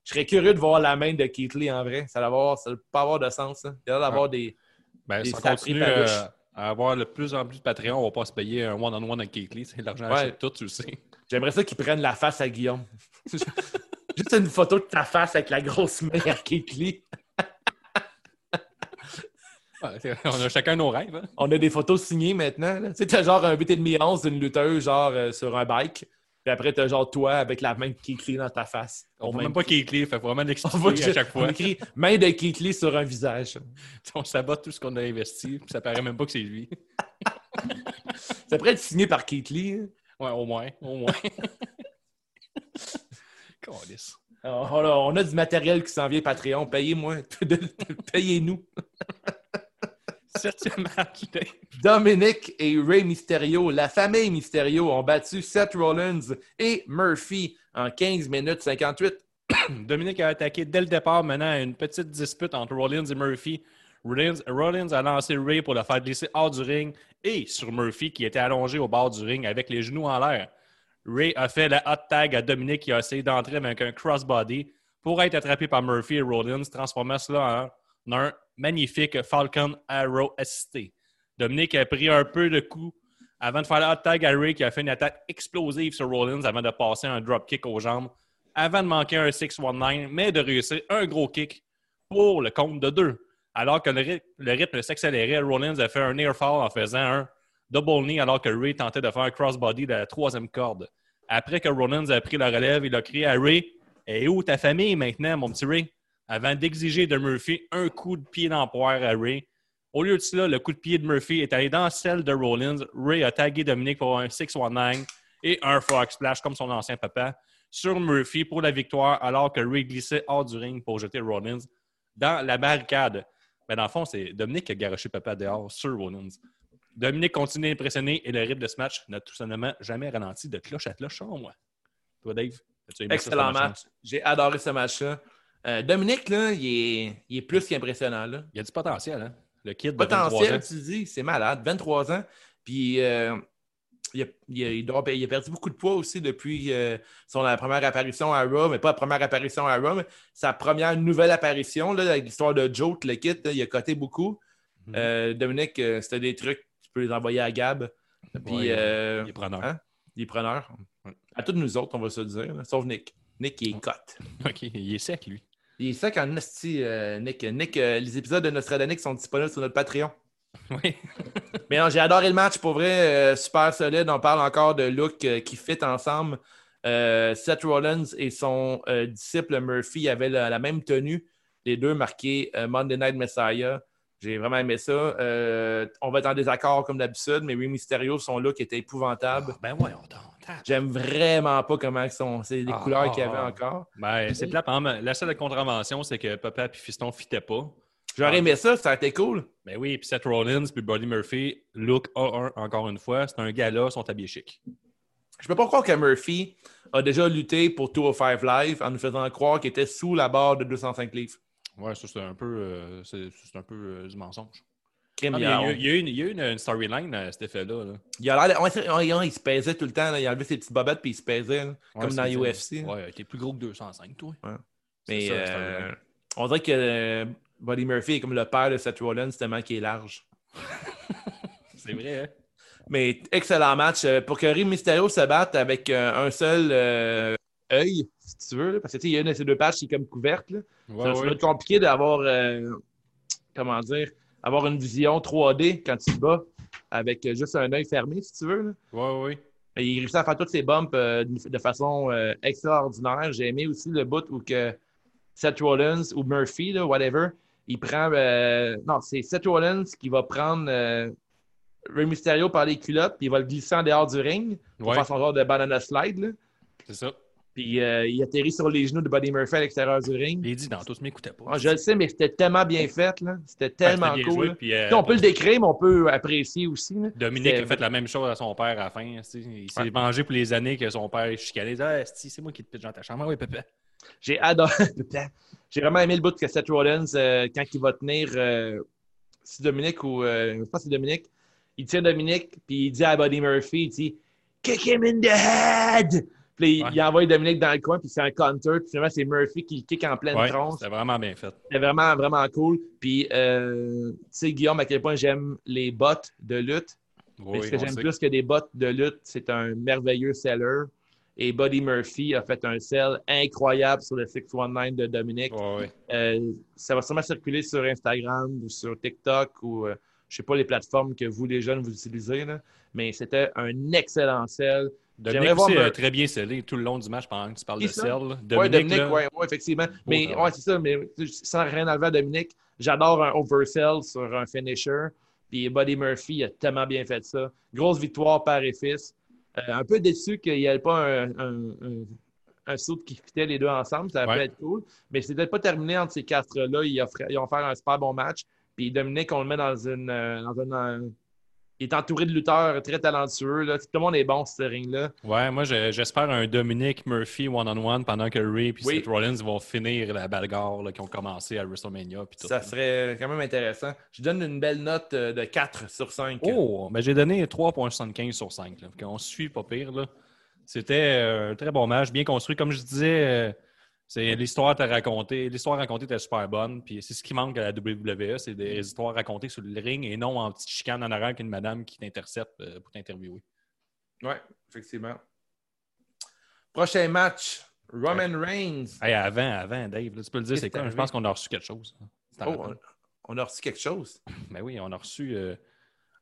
Je serais curieux de voir la main de Keith Lee en vrai. Ça va avoir, ça va pas avoir de sens. hein. Il a l'air d'avoir des. Ben, Des sacrés continue euh, à avoir de plus en plus de Patreon, on va pas se payer un one-on-one avec Keith Lee. C'est l'argent Ouais. achète tout, tu le sais. J'aimerais ça qu'ils prennent la face à Guillaume. Juste une photo de ta face avec la grosse main à Lee. Ouais, On a chacun nos rêves. Hein? On a des photos signées maintenant. Tu sais, genre un 8,5 11 d'une lutteuse, genre euh, sur un bike. Puis après, t'as genre toi avec la main de Keekly dans ta face. On voit même pas clé, fait vraiment On l'expliquer à que- chaque On fois. écrit main de Keekly sur un visage. On sabote tout ce qu'on a investi, puis ça paraît même pas que c'est lui. Ça pourrait être signé par Keekly. hein. Ouais, au moins, au moins. Alors, on on a du matériel qui s'en vient Patreon. Payez-moi. Payez-nous. Septième match. Dominic et Ray Mysterio, la famille Mysterio, ont battu Seth Rollins et Murphy en 15 minutes 58. Dominique a attaqué dès le départ, menant à une petite dispute entre Rollins et Murphy. Rollins, Rollins a lancé Ray pour le faire glisser hors du ring et sur Murphy qui était allongé au bord du ring avec les genoux en l'air. Ray a fait la hot tag à Dominique qui a essayé d'entrer avec un crossbody pour être attrapé par Murphy et Rollins, transformant cela en un magnifique Falcon Arrow assisté. Dominique a pris un peu de coups avant de faire la hot tag à Ray qui a fait une attaque explosive sur Rollins avant de passer un dropkick aux jambes avant de manquer un 6-1-9, mais de réussir un gros kick pour le compte de deux. Alors que le, le rythme s'accélérait, Rollins a fait un near fall en faisant un double knee alors que Ray tentait de faire un crossbody de la troisième corde. Après que Rollins a pris la relève, il a crié à Ray Et où ta famille maintenant, mon petit Ray Avant d'exiger de Murphy un coup de pied d'empoire à Ray. Au lieu de cela, le coup de pied de Murphy est allé dans celle de Rollins. Ray a tagué Dominique pour un 6-1-9 et un frog splash comme son ancien papa sur Murphy pour la victoire alors que Ray glissait hors du ring pour jeter Rollins dans la barricade. Mais dans le fond, c'est Dominique qui a garoché papa dehors sur Rollins. Dominique continue d'impressionner et le rythme de ce match n'a tout simplement jamais ralenti de cloche à cloche, selon moi. Toi, Dave, as-tu aimé ça, Excellent ce match-là? match. J'ai adoré ce match-là. Euh, Dominique, là, il est, il est plus qu'impressionnant. là. Il a du potentiel, hein? Le kid de 23 Potentiel, ans. tu dis, c'est malade. 23 ans. Puis euh, il, a, il, a, il doit- il a perdu beaucoup de poids aussi depuis euh, son la première apparition à Raw, mais pas la première apparition à Raw, mais sa première nouvelle apparition, là, avec l'histoire de Joe, le kit, là, il a coté beaucoup. Mhm. Dominique, c'était des trucs, tu peux les envoyer à Gab. Puis Ouais, Il est preneur. hein? il est preneur. Ouais. À tous nous autres, on va se dire, là, sauf Nick. Nick, il est cote. OK, il est sec, lui. Il est sec en esti, euh, Nick. Nick, euh, les épisodes de Nostradamus sont disponibles sur notre Patreon. Oui. Mais non, j'ai adoré le match, pour vrai, euh, super solide. On parle encore de look qui fit ensemble. Seth Rollins et son disciple Murphy avaient la, la même tenue, les deux marqués Monday Night Messiah. J'ai vraiment aimé ça. On va être en désaccord comme d'habitude, mais Rey Mysterio, son look était épouvantable. Ben ouais, on t'entend. J'aime vraiment pas comment sont, c'est les Ah, couleurs ah, qu'il y avait ah. encore. Ben, c'est plat. La seule contravention, c'est que papa et fiston ne fitaient pas. J'aurais aimé ça, ça aurait été cool. Ben oui, puis Seth Rollins puis Buddy Murphy, look A1 encore une fois. C'est un gars-là, sont habillés chic. Je peux pas croire que Murphy a déjà lutté pour 205 Live en nous faisant croire qu'il était sous la barre de 205 livres. Ouais, ça, c'est un peu, euh, c'est, c'est un peu euh, du mensonge. Crime, il, y a, eu- une, une, une storyline à cet effet-là. là. il a l'air ouais, c'est- il se pesait tout le temps. là. Il a enlevé ses petites bobettes puis il se pesait, là, Ouais, comme dans c'est- UFC. là. Ouais, t'es plus gros que 205, toi. Mais C'est ça, euh, on dirait que euh, Buddy Murphy est comme le père de Seth Rollins tellement qu'il est large. C'est vrai, hein? Mais excellent match. Euh, Pour que Rey Mysterio se batte avec euh, un seul euh, œil, si tu veux, parce que tu sais, il y a une de ces deux pages qui est comme couverte. Ouais, être compliqué d'avoir, euh, comment dire, avoir une vision 3D quand tu te bats avec euh, juste un œil fermé, si tu veux. ouais. Et il réussit à faire toutes ses bumps euh, de façon euh, extraordinaire. J'ai aimé aussi le bout où que Seth Rollins ou Murphy, là, whatever, il prend. euh, non, c'est Seth Rollins qui va prendre Rey Mysterio par les culottes, puis il va le glisser en dehors du ring pour Ouais, faire son genre de banana slide. c'est ça. Puis euh, il atterrit sur les genoux de Buddy Murphy à l'extérieur du ring. Il dit dans tous m'écoutait pas. Ah, je le sais, mais c'était tellement bien fait. là. C'était Ouais, tellement cool. joué, là. puis, euh, on peut le décrire, mais on peut apprécier aussi. là. Dominique a fait la même chose à son père à la fin. Il s'est Ouais. vengé pour les années que son père. Il disait Ah, c'est moi qui te pitche dans ta chambre. Ah Oui, papa. J'ai adoré. J'ai vraiment aimé le bout que Seth Rollins, euh, quand il va tenir c'est Dominique ou je pense que c'est Dominique, il tient Dominique, puis il dit à Buddy Murphy, il dit Kick him in the head! Puis il- Ouais. il envoie Dominique dans le coin, puis c'est un counter, puis finalement c'est Murphy qui le kick en pleine Ouais, tronche. c'était vraiment bien fait. C'était vraiment, vraiment cool. Puis, euh, tu sais, Guillaume, à quel point j'aime les bots de lutte. Oui, Mais ce que j'aime plus que des bots de lutte, c'est un merveilleux seller. Et Buddy Murphy a fait un sell incroyable sur le 619 de Dominique. Ouais. Euh, ça va sûrement circuler sur Instagram ou sur TikTok ou euh, je sais pas les plateformes que vous, les jeunes, vous utilisez. là. Mais c'était un excellent sell. Dominique voir aussi très bien scellé tout le long du match pendant que tu parles de ça? sell. Oui, Dominique, Dominique, là, ouais, ouais, effectivement. mais travail. ouais, c'est ça, mais sans rien enlever à Dominique, j'adore un oversell sur un finisher. Puis Buddy Murphy a tellement bien fait ça. Grosse victoire père et fils. Euh, un peu déçu qu'il n'y ait pas un, un, un, un saut qui fitait les deux ensemble. Ça aurait Ouais. être cool. Mais c'était pas terminé entre ces quatre-là. Ils, ont fait un super bon match. Puis Dominique, on le met dans une. euh, dans euh, il est entouré de lutteurs très talentueux. Là. Tout le monde est bon, ce ring-là. Ouais, moi je- j'espère un Dominique Murphy one-on-one pendant que Ray et Oui. Seth Rollins vont finir la bagarre là, qui ont commencé à WrestleMania. tout. Ça serait quand même intéressant. Je donne une belle note euh, de 4 sur 5. Oh, ben j'ai donné 3.75 sur 5. Là. On suit pas pire. C'était euh, un très bon match, bien construit. Comme je disais, euh, c'est l'histoire t'a raconté. L'histoire racontée était super bonne. Puis c'est ce qui manque à la WWE, c'est des histoires racontées sur le ring et non en petite chicane en arrière qu'une madame qui t'intercepte euh, pour t'interviewer. Oui, effectivement. Prochain match, Roman Reigns. Hey, avant, avant, Dave, là, tu peux le dire, c'est quoi? Je pense qu'on a reçu quelque chose. T'en Oh, on a reçu quelque chose. Ben oui, on a reçu, euh,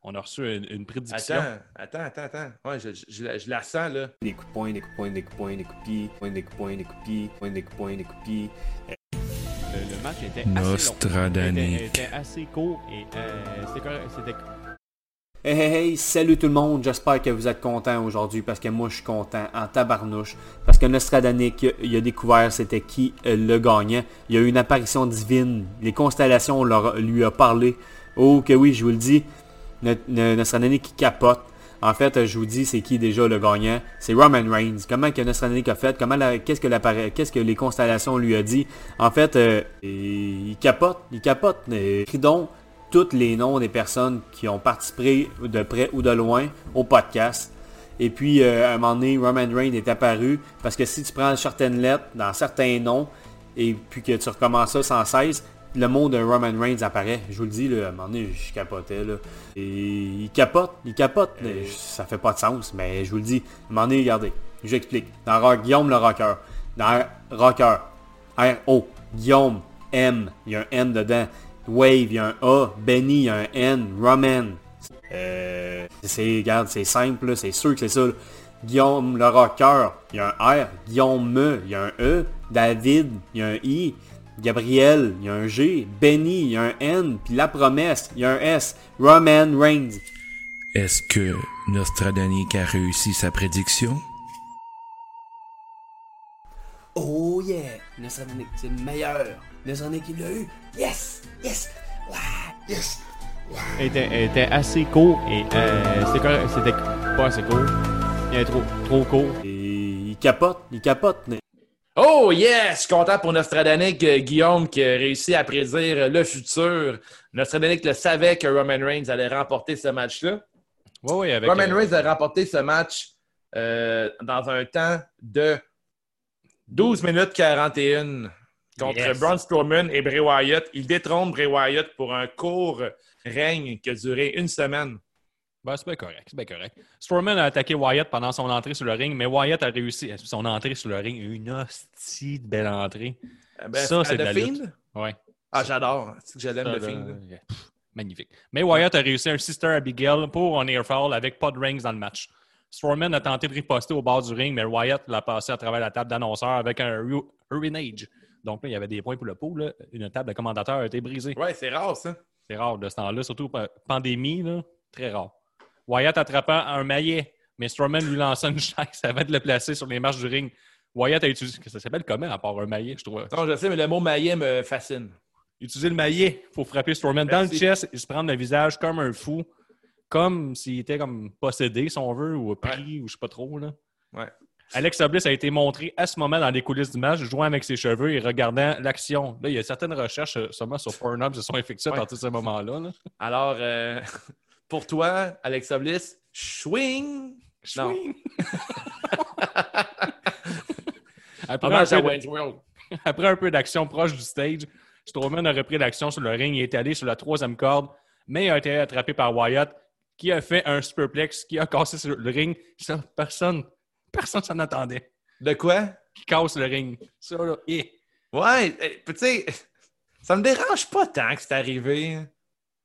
on a reçu une, une prédiction. Attends, attends, attends, attends. Ouais, je, je- je la- je la sens, là. Des coups de poing, des coups de poing, des coups de poing, des coups de pied, poing, des coups de poing, des coups de pied, poing, des coups de poing, des coups de pied. Le, le match était assez long. Était, était assez court et euh, c'était Hey, hey, hey, salut tout le monde, j'espère que vous êtes contents aujourd'hui parce que moi je suis content en tabarnouche parce que Nostradanic, il a découvert c'était qui euh, le gagnant. Il y a eu une apparition divine, les constellations leur- lui a parlé. Oh que oui, je vous le dis, No- No- Nostradanic qui capote. En fait, je vous dis c'est qui déjà le gagnant, c'est Roman Reigns. Comment que Nostradanic a fait, comment qu'est-ce que qu'est-ce que les constellations lui a dit? En fait, euh, il capote, il capote. Écris donc tous les noms des personnes qui ont participé de près ou de loin au podcast. Et puis, euh, à un moment donné, Roman Reigns est apparu parce que si tu prends certaines lettres dans certains noms et puis que tu recommences ça sans cesse, le mot de Roman Reigns apparaît. Je vous le dis, là, à un moment donné, je capotais. Là. Et il capote, il capote. mais Ça fait pas de sens, mais je vous le dis. À un moment donné, regardez, j'explique. Dans Rock, Guillaume le Rocker, dans Rocker, R-O, Guillaume, M, il y a un N dedans. Wave, il y a un A. Benny, il y a un N. Roman. Euh, c'est, regarde, c'est simple, c'est sûr que c'est ça. là. Guillaume le rocker, il y a un R. Guillaume me, il y a un E. David, il y a un I. Gabriel, il y a un G. Benny, il y a un N. Puis la promesse, il y a un S. Roman Reigns. Est-ce que Nostradanique a réussi sa prédiction? Oh yeah! Nostradanic, c'est le meilleur. Nostradanic, il l'a eu. Yes! Yes! Ouais! Yes! était, était assez court et euh, c'était pas assez court. Il est trop, trop court. Et il capote, il capote. mais- Oh yes! Je suis content pour Nostradanic, euh, Guillaume, qui a réussi à prédire euh, le futur. Nostradanic le savait que Roman Reigns allait remporter ce match-là. Oui, oui, avec. Roman euh, Reigns a remporté ce match euh, dans un temps de 12 minutes 41 contre Yes. Braun Strowman et Bray Wyatt. Il détrône Bray Wyatt pour un court règne qui a duré une semaine. Ben, c'est bien correct, c'est bien correct. Strowman a attaqué Wyatt pendant son entrée sur le ring, mais Wyatt a réussi son entrée sur le ring. Une hostie de belle entrée. Euh, ben, Ça, c'est de la lutte. Ouais. Ah, j'adore. C'est que je l'aime, le Fiend. euh, magnifique. Mais Wyatt a réussi un Sister Abigail pour un airfall avec pas de rings dans le match. Strowman a tenté de riposter au bord du ring, mais Wyatt l'a passé à travers la table d'annonceur avec un urinage. Donc là, il y avait des points pour le pot. là. Une table de commentateur a été brisée. Ouais, c'est rare, ça. C'est rare de ce temps-là, surtout pa- pandémie, là, très rare. Wyatt attrapant un maillet, mais Strowman lui lançant une chaise avant de le placer sur les marches du ring. Wyatt a utilisé. Ça s'appelle comment à part un maillet, je trouve? Non, je sais, mais le mot maillet me fascine. Utiliser le maillet pour frapper Strowman dans le chest et se prendre le visage comme un fou, comme s'il était comme possédé, si on veut, ou pris, ou je sais pas trop. Là. Ouais. Alexa Bliss a été montré à ce moment dans les coulisses du match, jouant avec ses cheveux et regardant l'action. Là, il y a certaines recherches euh, seulement sur Pornhub qui se sont effectuées à Ouais. partir de ce moment-là. là. Alors, euh, pour toi, Alexa Bliss, swing! Swing! Après, un peu de- Wayne's World. après un peu d'action proche du stage, Strowman a repris l'action sur le ring et est allé sur la troisième corde, mais a été attrapé par Wyatt, qui a fait un superplex, qui a cassé sur le ring. Ça, personne, Personne s'en attendait. De quoi? Qui casse le ring. Ça, là, eh. Ouais, euh, tu sais, ça me dérange pas tant que c'est arrivé.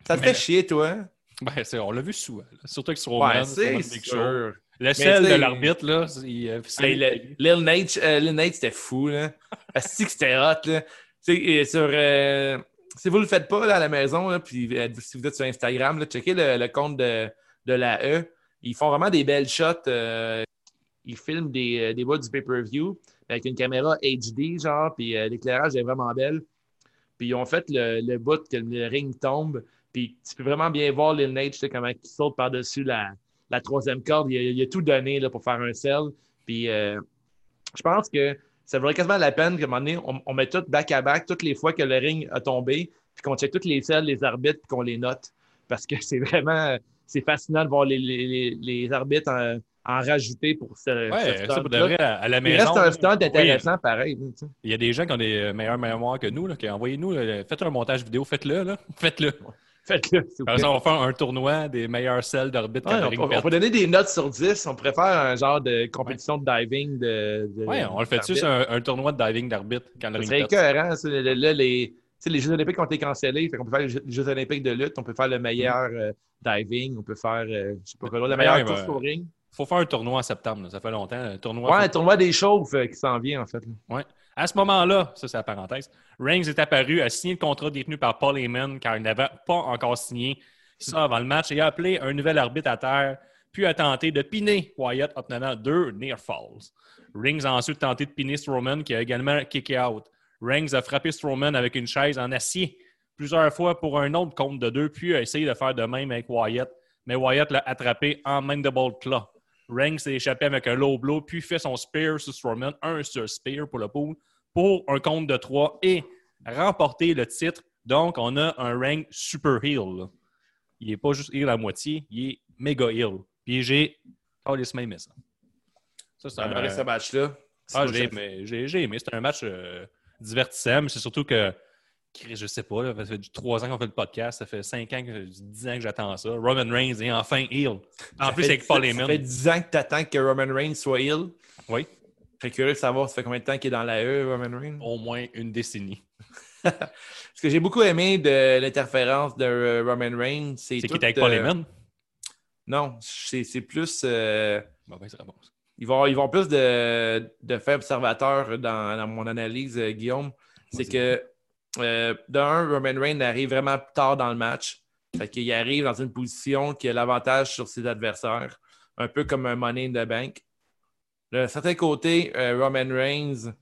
Ça te Mais- fait chier, toi? Ben, on l'a vu souvent. là. Surtout avec Strowman, Ouais, c'est sûr. Le sel de l'arbitre, là, euh, Hey, Lil Nate, euh, Lil Nate, c'était fou, là. Asti que c'était hot, là. Sur... euh, si vous le faites pas, là, à la maison, là, puis si vous êtes sur Instagram, là, checkez le, le compte de, de la E. Ils font vraiment des belles shots. euh, ils filment des, des bouts du pay-per-view avec une caméra HD, genre, puis l'éclairage est vraiment belle. Puis ils ont fait le, le bout que le ring tombe, puis tu peux vraiment bien voir Lil Nate, comment il saute par-dessus la, la troisième corde. Il a, il a tout donné là, pour faire un sell. Puis euh, je pense que ça vaudrait quasiment la peine qu'à un moment donné, on, on met tout back-à-back, toutes les fois que le ring a tombé, puis qu'on check toutes les selles, les arbitres, puis qu'on les note. Parce que c'est vraiment c'est fascinant de voir les, les, les- arbitres en, en rajouter pour ce, ce Ouais, ça pour de vrai, à, à la Il maison. reste un oui, intéressant, pareil. tu sais. Il y a des gens qui ont des meilleures mémoires que nous. Là, qui envoyez-nous, faites un montage vidéo, faites-le. Faites-le. Faites-le, on va faire un tournoi des meilleures selles d'arbitre Ouais, on, on peut donner des notes sur 10. On faire un genre de compétition de diving. De, de- Ouais, on le fait-tu sur un, un tournoi de diving d'arbitre quand le ring écœurant. ça. Là, les, les Jeux Olympiques ont été cancellés. Fait qu'on peut faire les Jeux, Olympiques de lutte. On peut faire le meilleur euh, diving. On peut faire, euh, je sais pas quoi, la Ouais, meilleure ouais, course ouais. au ring. faut faire un tournoi en septembre. là. Ça fait longtemps. Un tournoi. Ouais, un tournoi des chauves euh, qui s'en vient, en fait. là. À ce moment-là, ça c'est la parenthèse, Reigns est apparu, a signé le contrat détenu par Paul Heyman car il n'avait pas encore signé ça avant le match et a appelé un nouvel arbitre à terre, puis a tenté de piner Wyatt obtenant deux near falls. Reigns a ensuite tenté de piner Strowman qui a également kické out. Reigns a frappé Strowman avec une chaise en acier plusieurs fois pour un autre compte de deux, puis a essayé de faire de même avec Wyatt, mais Wyatt l'a attrapé en mandible claw. Reigns s'est échappé avec un low blow, puis fait son spear sur Strowman, un sur spear pour le pool, pour un compte de trois et remporter le titre. Donc, on a un rank super heel. Il n'est pas juste heel à moitié, il est méga heel. Puis j'ai oh, les aimé ça. Ça, c'est adoré ce un... match-là. Ah, j'ai aimé. J'ai j'ai aimé. C'est un match euh, divertissant, mais c'est surtout que, je sais pas, là, ça fait trois ans qu'on fait le podcast, ça fait cinq ans, que, dix ans que j'attends ça. Roman Reigns est enfin heel. En Ça plus, avec Paul dix- Heyman. Ça fait 10 ans que tu attends que Roman Reigns soit heel. Oui, Très curieux de savoir, ça fait combien de temps qu'il est dans la E, Roman Reigns? au moins une décennie. Ce que j'ai beaucoup aimé de l'interférence de euh, Roman Reigns, c'est. C'est qui tout, était avec Paul euh, Heyman? Non, c'est plus. euh, réponse. ils, vont, ils vont plus de, de faits observateurs dans, dans mon analyse, euh, Guillaume. C'est que, euh, d'un, Roman Reigns arrive vraiment tard dans le match. Fait qu'il arrive dans une position qui a l'avantage sur ses adversaires, un peu comme un Money in the Bank. D'un certain côté, euh, Roman Reigns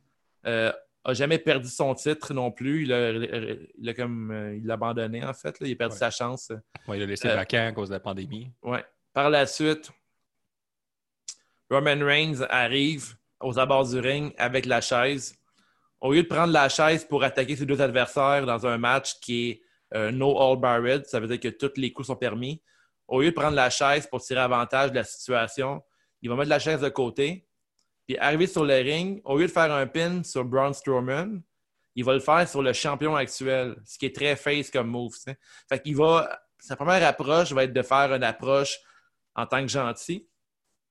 euh, a jamais perdu son titre non plus. Il a, il a comme euh, il l'a abandonné en fait. là. Il a perdu Ouais. sa chance. Ouais, il a laissé Euh, vacant à cause de la pandémie. Ouais. Par la suite, Roman Reigns arrive aux abords du ring avec la chaise. Au lieu de prendre la chaise pour attaquer ses deux adversaires dans un match qui est euh, no all barred, ça veut dire que tous les coups sont permis. Au lieu de prendre la chaise pour tirer avantage de la situation, il va mettre la chaise de côté. Puis arriver sur le ring, au lieu de faire un pin sur Braun Strowman, il va le faire sur le champion actuel, ce qui est très face comme move. Fait qu'il va. Sa première approche va être de faire une approche en tant que gentil,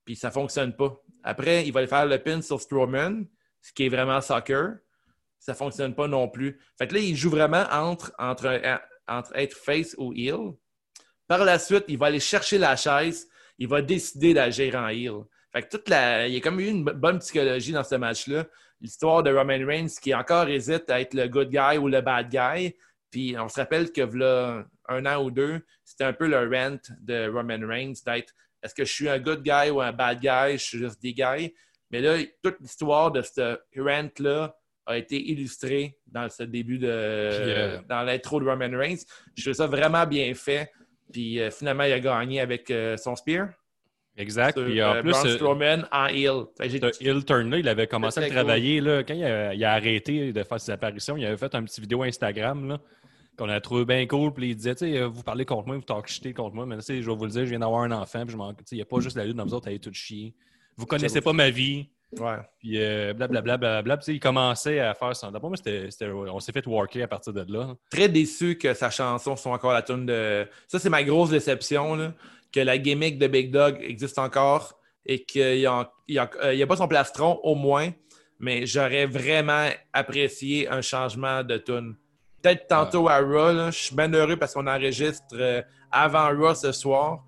puis ça ne fonctionne pas. Après, il va faire le pin sur Strowman, ce qui est vraiment soccer. Ça ne fonctionne pas non plus. Fait que là, il joue vraiment entre, être face ou heel. Par la suite, il va aller chercher la chaise, il va décider d'agir en heel. Fait que toute la... Il y a comme eu une bonne psychologie dans ce match-là. L'histoire de Roman Reigns qui encore hésite à être le good guy ou le bad guy. Puis on se rappelle que là, un an ou deux, c'était un peu le rant de Roman Reigns d'être est-ce que je suis un good guy ou un bad guy, je suis juste des guys. Mais là, toute l'histoire de ce rant-là a été illustrée dans ce début de. euh, dans l'intro de Roman Reigns. Je trouve ça vraiment bien fait. Puis euh, finalement, il a gagné avec euh, son spear. Exact. Sur, Puis en plus, Braun Strowman en heel. Il avait commencé à cool. travailler. Là, quand il a, il a arrêté de faire ses apparitions, il avait fait un petit vidéo Instagram là, qu'on a trouvé bien cool. Puis il disait, tu sais, vous parlez contre moi, vous talk shitez contre moi, mais je vais vous le dire, je viens d'avoir un enfant, puis je m'en- il n'y a pas juste la lutte dans vous autres, allez tout chier. Vous connaissez pas ma vie. Ouais. Puis euh, blablabla. Puis, tu sais, il commençait à faire ça. D'après moi, c'était, on s'est fait worker à partir de là. très déçu que sa chanson soit encore la tune de. Ça, c'est ma grosse déception, là, que la gimmick de Big Dog existe encore, et qu'il n'y a, a pas son plastron, au moins, mais j'aurais vraiment apprécié un changement de tune. Peut-être tantôt à Raw, je suis bien heureux parce qu'on enregistre euh, avant Raw ce soir.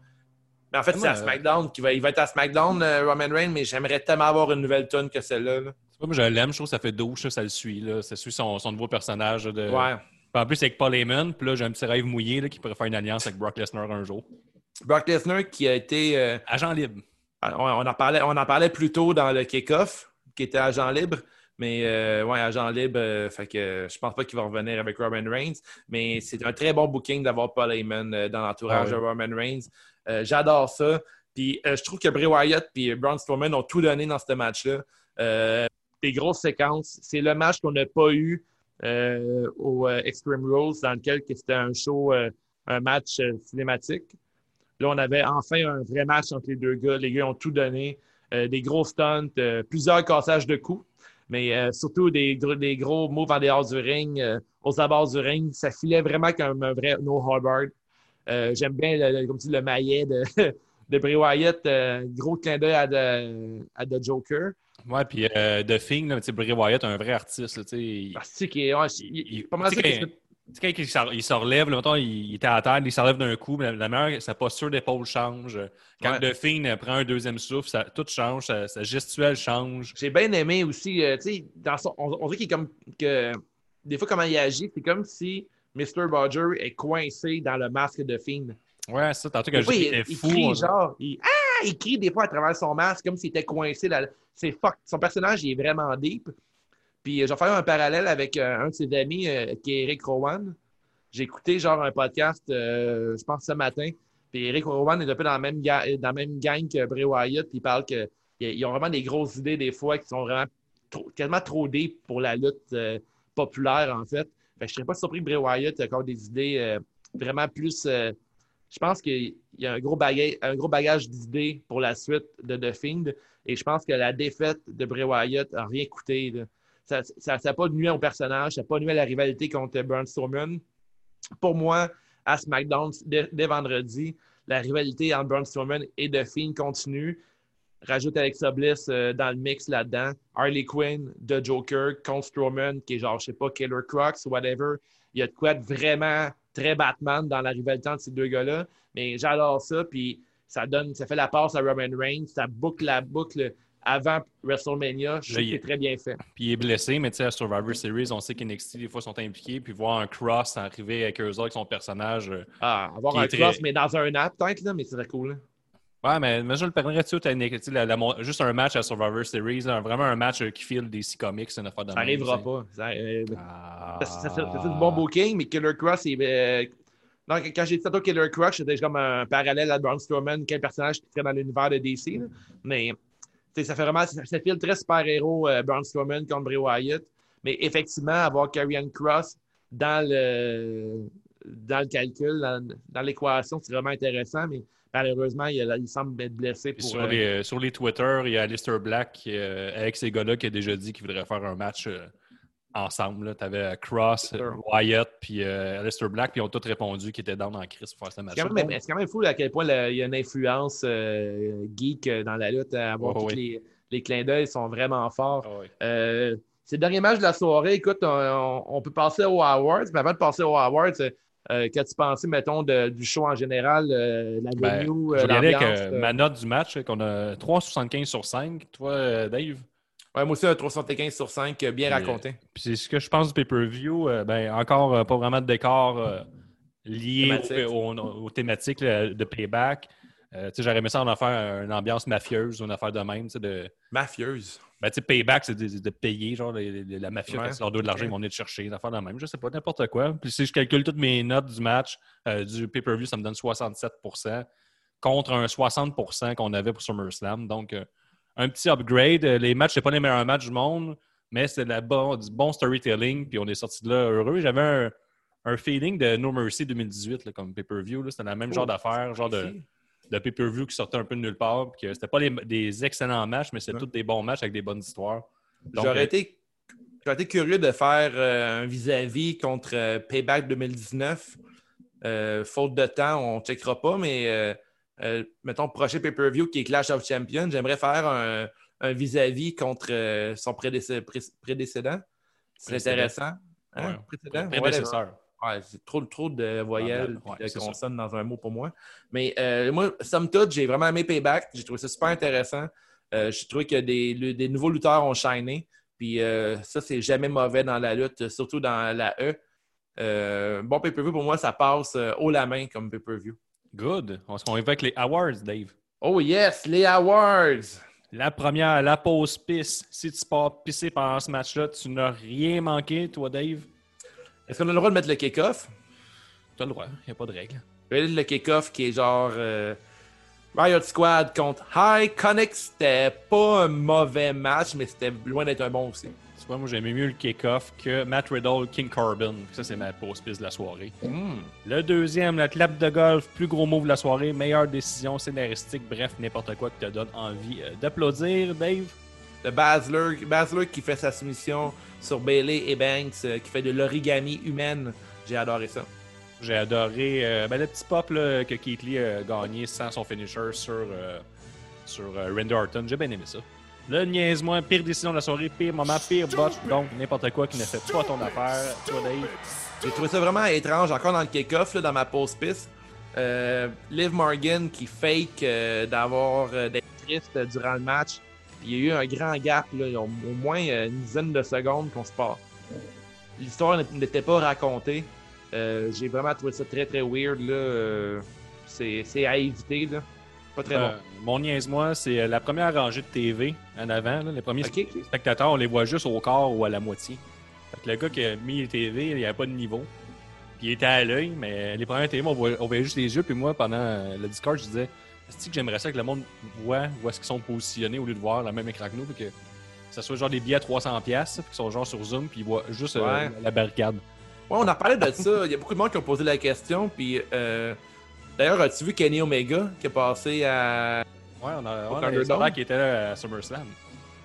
Mais en fait, c'est à Ouais. SmackDown. Qui va, il va être à SmackDown, euh, Roman Reigns, mais j'aimerais tellement avoir une nouvelle tune que celle-là. là. C'est pas, moi, je l'aime, je trouve que ça fait douche, ça, ça le suit. Là. Ça suit son, son nouveau personnage. De... Ouais. Puis En plus, c'est avec Paul Heyman, puis là, j'ai un petit rêve mouillé là, qui pourrait faire une alliance avec Brock Lesnar un jour. Brock Lesnar qui a été. euh, Agent libre. on, on en parlait, on en parlait plus tôt dans le kick-off, qui était agent libre. Mais euh, ouais, agent libre, euh, fait que euh, je pense pas qu'il va revenir avec Roman Reigns. Mais c'est un très bon booking d'avoir Paul Heyman euh, dans l'entourage Ah ouais. de Roman Reigns. Euh, J'adore ça. Puis euh, je trouve que Bray Wyatt et Braun Strowman ont tout donné dans ce match-là. Euh, des grosses séquences. C'est le match qu'on n'a pas eu au Extreme Rules, dans lequel que c'était un show, un match cinématique. Là, on avait enfin un vrai match entre les deux gars. Les gars ont tout donné. Des gros stunts, plusieurs cassages de coups, mais surtout des, gros- moves en dehors du ring, aux abords du ring. Ça filait vraiment comme un vrai No Hubbard. Euh, J'aime bien, le, le- comme tu dis, le maillet de, de Bray Wyatt. euh, gros clin d'œil à, The- à The Joker. Ouais, puis euh, The Thing, là, Bray Wyatt, un vrai artiste. Là, sais, il- qu'il est- ouais, il- il- il- pas mal tu sais, quand- il se relève, là, mettons, il, il était à terre, il se relève d'un coup, mais la, meilleure, sa posture d'épaule change. Quand Ouais. The prend un deuxième souffle, ça, tout change, sa, sa gestuelle change. J'ai bien aimé aussi, euh, tu sais, on, on dirait qu'il est comme que des fois comment il agit, c'est comme si Mr. Bodger est coincé dans le masque de Fiend. Ouais, ça, tantôt Des je dis il, il fou. crie on- genre, il, ah, il crie des fois à travers son masque comme s'il était coincé. Là. C'est fuck. Son personnage il est vraiment deep. Puis euh, je vais faire un parallèle avec euh, un de ses amis euh, qui est Eric Rowan. J'ai écouté genre un podcast, euh, je pense ce matin. Puis Eric Rowan est un peu dans la même, ga- dans la même gang que Bray Wyatt. Puis il parle que ils ont vraiment des grosses idées des fois qui sont vraiment trop- quasiment trop deep pour la lutte populaire en fait. Je serais pas surpris que Bray Wyatt ait encore des idées euh, vraiment plus. euh, je pense qu'il y a un gros bagage, d'idées pour la suite de The Fiend. Et je pense que la défaite de Bray Wyatt n'a rien coûté. Ça n'a pas nuit au personnage, ça n'a pas nuit à la rivalité contre Braun Strowman. Pour moi, à SmackDown, dès, dès vendredi, la rivalité entre Braun Strowman et The Fiend continue. Rajoute Alexa Bliss euh, dans le mix là-dedans. Harley Quinn, The Joker, contre Strowman, qui est genre, je sais pas, Killer Crocs, whatever. Il y a de quoi être vraiment très Batman dans la rivalité entre ces deux gars-là. Mais j'adore ça. Puis ça donne, ça fait la passe à Roman Reigns. Ça boucle la boucle avant WrestleMania. Je trouve que c'est très bien fait. Puis il est blessé, mais tu sais, à Survivor Series, on sait qu'NXT, des fois, sont impliqués. Puis voir un cross arriver avec eux autres, avec son personnage. euh, Ah, avoir un très- cross, mais dans un app peut-être, là, mais c'est très cool. là. Ouais, mais, je le permettrais-tu juste un match à Survivor Series, là, vraiment un match euh, qui file des six comics, c'est une affaire de Ça n'arrivera pas. Ça, euh, Ah. Ça, ça, ça, ça, c'est du bon booking, mais Killer Cross, c'est. euh, non, quand j'ai dit tantôt Killer Cross, c'était comme un parallèle à Braun Strowman, quel personnage qui serait dans l'univers de DC. là. Mais ça fait vraiment. Ça, ça file très super-héros euh, Braun Strowman contre Bray Wyatt. Mais effectivement, avoir Karrion Cross dans le, dans le calcul, dans, dans l'équation, c'est vraiment intéressant. Mais malheureusement, il, il semble être blessé pour. sur, euh, les, euh, sur les Twitter, il y a Alistair Black euh, avec ces gars-là qui a déjà dit qu'il voudrait faire un match ensemble. Tu avais Cross. Wyatt, puis euh, Alistair Black, puis ils ont tous répondu qu'ils étaient dans en crise pour faire ce match. C'est quand, même, c'est quand même fou là, à quel point là, il y a une influence euh, geek dans la lutte, à avoir Oh, tous oui. les, les clins d'œil sont vraiment forts. Euh, c'est le dernier match de la soirée. Écoute, on, on- on peut passer aux Awards, mais avant de passer aux Awards, euh, qu'as-tu pensé, mettons, de- du show en général, euh, la Ben, venue, je euh, l'ambiance, euh, euh? ma note du match, qu'on a 3,75 sur 5. Toi, Dave? Ouais, moi aussi, un 375 sur 5, euh, bien raconté. Puis c'est ce que je pense du pay-per-view. ben, encore pas vraiment de décor lié Thématique. au- au- aux, thématiques là, de payback. Euh, J'aurais aimé ça en faire une ambiance mafieuse une affaire de même. De, Mafieuse. Ben, tu sais, payback, c'est de, de payer. Genre, les- les- la mafia, Ouais. quand ils leur doivent de l'argent, ils vont venir te chercher. Une affaire de même. Je sais pas, n'importe quoi. Puis si je calcule toutes mes notes du match, euh, du pay-per-view, ça me donne 67% contre un 60% qu'on avait pour SummerSlam. Donc, euh, un petit upgrade. Euh, Les matchs, c'est pas les meilleurs matchs du monde, mais c'est la bon, du bon storytelling. Puis on est sorti de là heureux. J'avais un, un feeling de No Mercy 2018 là, comme pay-per-view. C'était le même genre Oh, d'affaire, genre de, de pay-per-view qui sortait un peu de nulle part. Puis que c'était pas les- des excellents matchs, mais c'était Ouais. tous des bons matchs avec des bonnes histoires. J'aurais euh, été, j'aurais été curieux de faire euh, un vis-à-vis contre euh, Payback 2019. Euh, faute de temps, on ne checkera pas, mais mettons, prochain pay-per-view qui est Clash of Champions, j'aimerais faire un, un vis-à-vis contre euh, son prédécé- pré- prédécédent. C'est intéressant. Hein? Ouais. Prédécesseur. Ouais, c'est trop, trop de voyelles Ouais, de ça. consonnes dans un mot pour moi. Mais euh, moi, somme toute, j'ai vraiment aimé Payback. J'ai trouvé ça super intéressant. Euh, j'ai trouvé que des, nouveaux lutteurs ont shiné. Puis euh, ça, c'est jamais mauvais dans la lutte, surtout dans la E. Bon pay-per-view, pour moi, ça passe haut la main comme pay-per-view. Good. On se avec les awards, Dave. Oh yes, les awards! La première, la pause pisse. Si tu pars pisser pendant ce match-là, tu n'as rien manqué, toi, Dave? Est-ce qu'on a le droit de mettre le kick-off? Tu as le droit, il n'y a pas de règle. Le kick-off qui est genre euh, Riot Squad contre High Connect. C'était pas un mauvais match, mais c'était loin d'être un bon aussi. Tu vois, moi, j'aimais mieux le kick-off que Matt Riddle, King Corbin. Ça, c'est ma pause pisse de la soirée. Hmm. Le deuxième, la clap de golf, plus gros move de la soirée, meilleure décision scénaristique, bref, n'importe quoi qui te donne envie euh, d'applaudir, Dave. Le Basler, Basler qui fait sa soumission sur Bailey et Banks, euh, qui fait de l'origami humaine. J'ai adoré ça. J'ai adoré euh, ben, le petit pop là, que Keith Lee a gagné sans son finisher sur, euh, sur Randy Orton. J'ai bien aimé ça. Le niaise-moi, pire décision de la soirée, pire moment, pire botch, donc n'importe quoi qui ne fait pas ton affaire. Toi, Dave. J'ai trouvé ça vraiment étrange, encore dans le kick-off, là, dans ma pause piste. Euh, Liv Morgan qui fake euh, d'avoir euh, d'être triste durant le match. Il y a eu un grand gap, là, au, moins euh, une dizaine de secondes qu'on se part. L'histoire n'était- pas racontée. Euh, J'ai vraiment trouvé ça très très weird. là. Euh, C'est à éviter. Là. Pas très Euh, bon. mon niaise-moi, c'est la première rangée de TV en avant. là, les premiers spectateurs, on les voit juste au quart ou à la moitié. Fait que le gars qui a mis les TV, il n'y avait pas de niveau. Puis il était à l'œil, mais les premières TV, on voyait, on voyait juste les yeux. Puis moi, pendant le Discord, je disais est-ce que j'aimerais ça que le monde voit où est-ce qu'ils sont positionnés au lieu de voir le même écran que nous, puis que ça soit genre des billets à 300$, piastres, puis qu'ils sont genre sur Zoom, puis ils voient juste euh, la barricade? Ouais, on a parlé de ça. Il y a beaucoup de monde qui ont posé la question. Puis euh, d'ailleurs, as-tu vu Kenny Omega qui est passé à Ouais, on a, on qu'il était là à SummerSlam.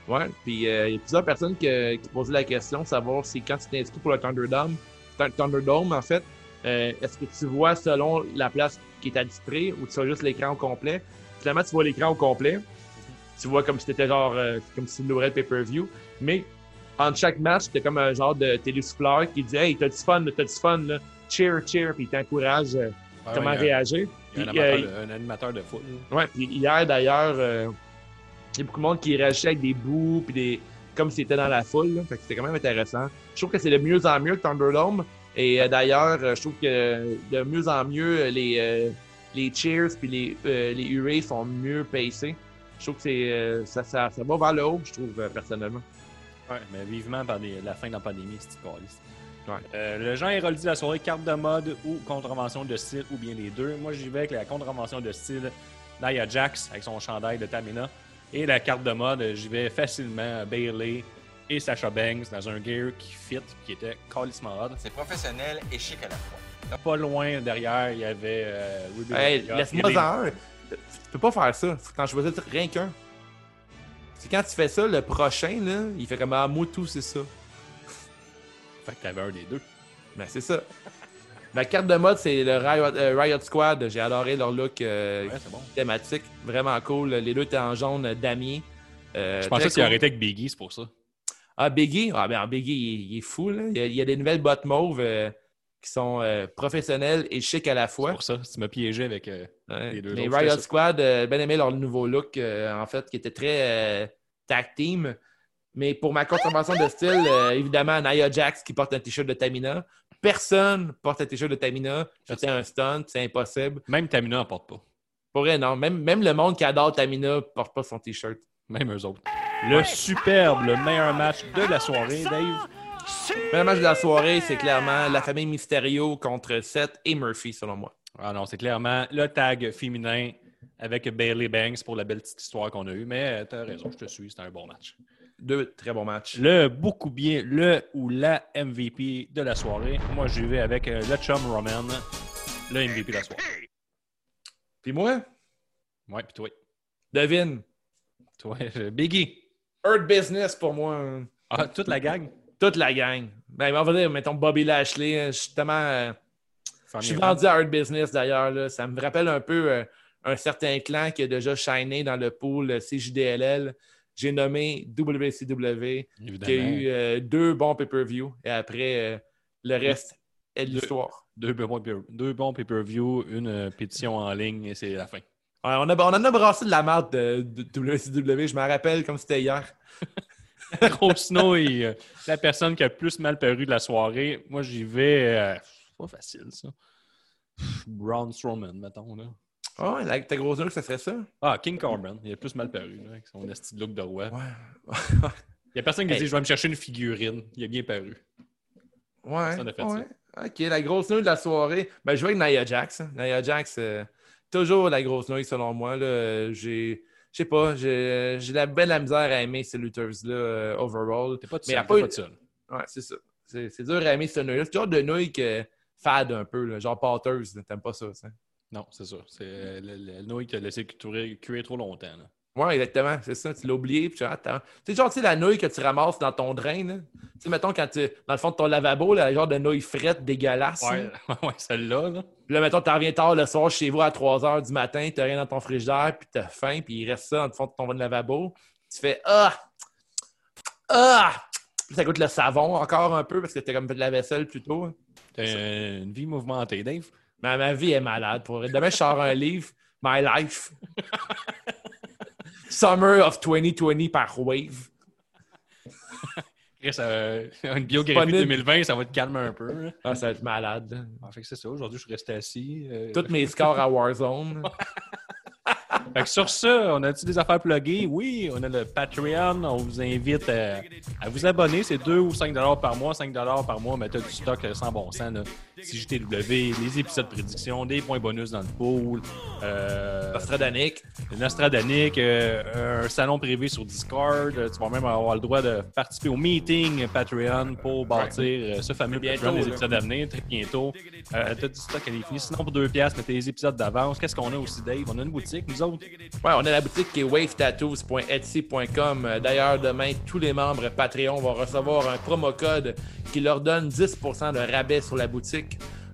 Ouais, puis euh, il y a plusieurs personnes que- qui posaient la question, savoir si quand tu t'es inscrit pour le Thunderdome, Thun- Thunderdome en fait, euh, est-ce que tu vois selon la place qui est attitrée ou tu vois juste l'écran au complet? Finalement, tu vois l'écran au complet. Tu vois comme si c'était genre, euh, comme si tu le pay-per-view. Mais entre chaque match, c'était comme un genre de télésouffleur qui dit Hey, t'as du fun, t'as du fun, là. cheer, cheer, puis il t'encourage euh, comment ouais, il y a- réagir. il y a un, Puis, amateur euh, de, un animateur de foot. là. Ouais, puis hier d'ailleurs, euh, il y a beaucoup de monde qui réagissait avec des bouts, puis des. comme s'il était dans la foule. là. Fait que c'était quand même intéressant. Je trouve que c'est de mieux en mieux le Thunderdome. Et euh, d'ailleurs, euh, je trouve que de mieux en mieux, euh, les, les cheers puis les, les hurrahs sont mieux pacés. Je trouve que c'est, ça, ça, ça va vers le haut, je trouve, personnellement. Ouais, mais vivement par des- la fin de la pandémie, c'est. Ouais. Euh, le Jean éroldi de la soirée, carte de mode ou contravention de style, ou bien les deux. Moi, j'y vais avec la contravention de style Nia Jax avec son chandail de Tamina. Et la carte de mode, j'y vais facilement Bailey et Sasha Banks dans un gear qui fit, qui était calissement hot. C'est professionnel et chic à la fois. Pas loin derrière, il y avait euh, Ruby Hey, laisse-moi en un. Tu peux pas faire ça. Faut t'en choisisses rien qu'un. C'est quand tu fais ça, le prochain, là, il fait comme Ah, moi tout, c'est ça. Fait que t'avais un des deux. Ben, c'est ça. Ma carte de mode, c'est le Riot, euh, Riot Squad. J'ai adoré leur look euh, Ouais, c'est bon. thématique. Vraiment cool. Les deux étaient en jaune damier. Euh, Je pensais qu'il cool. arrêtait avec Biggie, c'est pour ça. Ah, Biggie? Ah, ben, Biggie, il, est- il est fou. Là. Il, y a, il y a des nouvelles bottes mauves euh, qui sont euh, professionnelles et chic à la C'est fois. pour ça. Tu m'as piégé avec. euh, Ouais. Les deux Les Riot. Squad, bien aimé leur nouveau look, en fait, qui était très tag team. Mais pour ma contravention de style, évidemment, Nia Jax qui porte un t-shirt de Tamina. Personne porte un t-shirt de Tamina. C'était un stunt, c'est impossible. Même Tamina en porte pas. Pour vrai, non. Même, même le monde qui adore Tamina porte pas son t-shirt. Même eux autres. Le superbe, le meilleur match de la soirée, Dave. Le meilleur match de la soirée, c'est clairement la famille Mysterio contre Seth et Murphy, selon moi. Ah non, c'est clairement le tag féminin avec Bailey Banks pour la belle petite histoire qu'on a eue. Mais euh, t'as raison, je te suis, c'était un bon match. Deux très bons matchs. Le beaucoup bien, le ou la MVP de la soirée. Moi, j'y vais avec euh, le chum Roman, le MVP de la soirée. Puis moi, Ouais, puis toi. devine. Toi, euh, Biggie. Earth Business pour moi. Ah, toute la gang? Toute la gang. Ben, on va dire, mettons Bobby Lashley. hein, Je suis tellement. euh, je suis vendu à Earth Business d'ailleurs. Ça me rappelle un peu euh, un certain clan qui a déjà shiné dans le pool CJDLL. J'ai nommé WCW, Évidemment. qui a eu euh, deux bons pay-per-view. Et après, euh, le reste est de l'histoire. Deux deux bons pay-per-view, une euh, pétition en ligne et c'est la fin. Ouais, on, a, on en a brassé de la merde de, de WCW. Je me rappelle comme c'était hier. Grosse nouille, euh, la personne qui a le plus mal paru de la soirée. Moi, j'y vais. euh, c'est pas facile, ça. Braun Strowman, mettons. Là. Ah la- ta grosse note, ça serait ça? Ah, King Corbin, il a le plus mal paru, là, avec son esti de look de roi. Ouais. Il y a personne qui Hey. dit Je vais me chercher une figurine. Il a bien paru. Ouais. Ça, on a fait ouais. OK, la grosse nouille de la soirée. Ben, je vais avec Nia Jax. hein. Nia Jax, euh, toujours la grosse nouille selon moi. J'ai. Je sais pas, j'ai la belle la misère à aimer ces lutteuses-là euh, overall. T'es pas tout seul. a pas eu-. Ouais, c'est ça. C'est dur à aimer ce nouille-là. C'est le genre de nouille que fade un peu, là, genre pâteuse. T'aimes pas ça, ça? Non, c'est ça. C'est le, le, le nouille qui t'a laissé cuire, cuire trop longtemps. Là. Exactement, c'est ça. Tu l'as oublié, puis tu attends. Tu sais, genre, tu sais, la nouille que tu ramasses dans ton drain, là. Tu sais, mettons, quand tu, dans le fond de ton lavabo, là, le genre de nouille frette dégueulasse. Ouais, ouais, celle-là. Là. Puis là, mettons, tu reviens tard le soir chez vous à 3 h du matin, tu rien dans ton frigidaire, puis tu as faim, puis il reste ça dans le fond de ton lavabo. Tu fais Ah! Ah! Puis ça goûte le savon encore un peu parce que tu comme fait de la vaisselle plus tôt. hein. T'as une vie mouvementée, Dave. Mais ma vie est malade. Pour... Demain, je sors un livre, My Life. Summer of 2020 par Wave. Chris, euh, une biographie Disponible. 2020, ça va te calmer un peu. là. Ah, ça va être malade. Ah, fait que c'est ça. Aujourd'hui, je suis resté assis. euh, Tous mes scores à Warzone. Fait que sur ça, on a-tu des affaires pluguées? Oui, on a le Patreon. On vous invite à, à vous abonner. C'est 2 ou 5 par mois. 5 par mois, mais t'as du stock euh, sans bon sens. Là. CJTW, les épisodes de prédiction, des points bonus dans le pool. Euh, Nostradanic. euh, un salon privé sur Discord. Euh, Tu vas même avoir le droit de participer au meeting Patreon pour bâtir euh, ce fameux Bientôt, Patreon des épisodes à venir, très bientôt. Euh, T'as du stock à les finir. Sinon, pour 2 piastres, mettez les épisodes d'avance. Qu'est-ce qu'on a aussi, Dave? On a une boutique, nous autres. Ouais, on a la boutique qui est wavetattoos.etsy.com. D'ailleurs, demain, tous les membres Patreon vont recevoir un promo code qui leur donne 10% de rabais sur la boutique.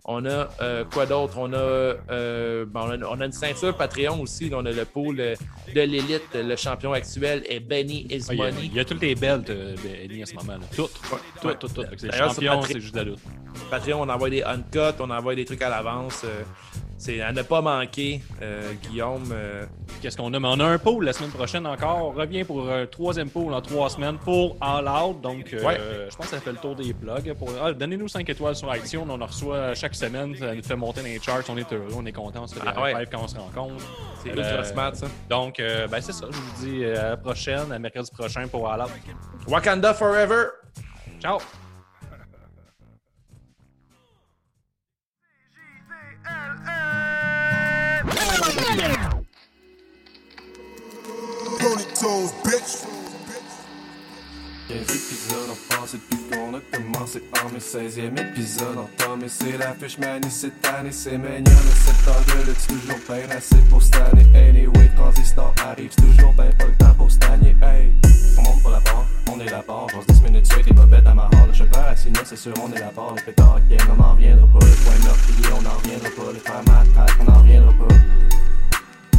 On a euh, quoi d'autre? On, a, euh, bon, on, a, on a une ceinture Patreon aussi. On a le pool euh, de l'élite. Le champion actuel est Benny Ah, Il y, a, Ismoney. il y a toutes les belts euh, Benny en ce moment. Là. Toutes. Toutes, Ouais. toutes, toutes. C'est champion, juste la lutte. Patreon, on envoie des uncuts, on envoie des trucs à l'avance. Euh, c'est à ne pas manquer, euh, Guillaume. euh, Qu'est-ce qu'on a? Mais on a un pool la semaine prochaine encore. On revient pour un troisième pool en trois semaines pour All Out. Donc, euh, Ouais. je pense que ça fait le tour des plugs. Pour... Ah, Donnez-nous 5 étoiles sur iTunes. On en reçoit chaque semaine. Ça nous fait monter dans les charts. On est heureux, on est content. On se fait des Ah ouais. quand on se rencontre. c'est Euh, ultra smart, ça? Donc, euh, ben, c'est ça. Je vous dis euh, à la prochaine, à mercredi prochain pour All Out. Wakanda Forever! Ciao! Ponytails, bitch. 15 épisodes ont passé depuis qu'on a commencé? En mes 16e épisode entamé c'est la fiche manie cette année c'est mignon le 7 ans de lutte c'est toujours bien assez pour cette année. Anyway transistor arrive c'est toujours bien pas le temps pour stagner Hey on monte pas la barre, on est la barre. J'ose 10 minutes avec les bobettes à ma hall Le chauffeur assis là c'est sûr on est la barre. Le pétard game on n'en reviendra pas. Le point meurtrier on n'en reviendra pas. Les frères matraques on n'en reviendra pas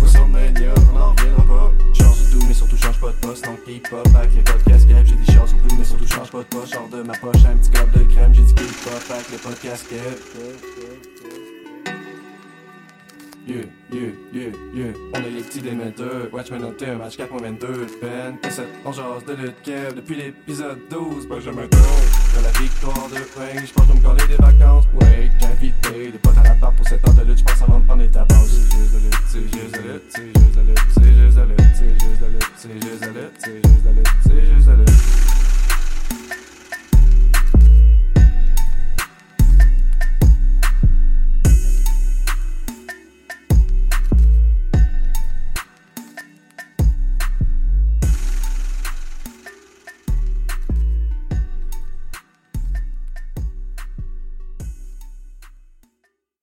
WrestleMania, on n'en reviendra pas. Change tout, mais surtout change pas de poste. Donc up avec les podcasts crème. J'ai des chances sur tout, mais surtout change pas de poste. Genre de ma poche, un petit cop de crème. J'ai dit up avec les podcasts Yeah, yeah, yeah, yeah. On est les petits démetteurs. Watchmen Hunter, un match 4.22. Ben, cassette, on jase de lutte Kev depuis l'épisode 12. Benjamin Tour. De la victoire de Ring, j'pense que me coller des vacances. Ouais, j'ai invité des potes à la part pour 7 heures de lutte. J'pense va me prendre des tabacs. C'est juste de lutte, c'est juste de lutte, c'est juste de lutte, c'est juste de lutte, c'est juste de lutte, c'est juste de lutte, c'est juste de lutte.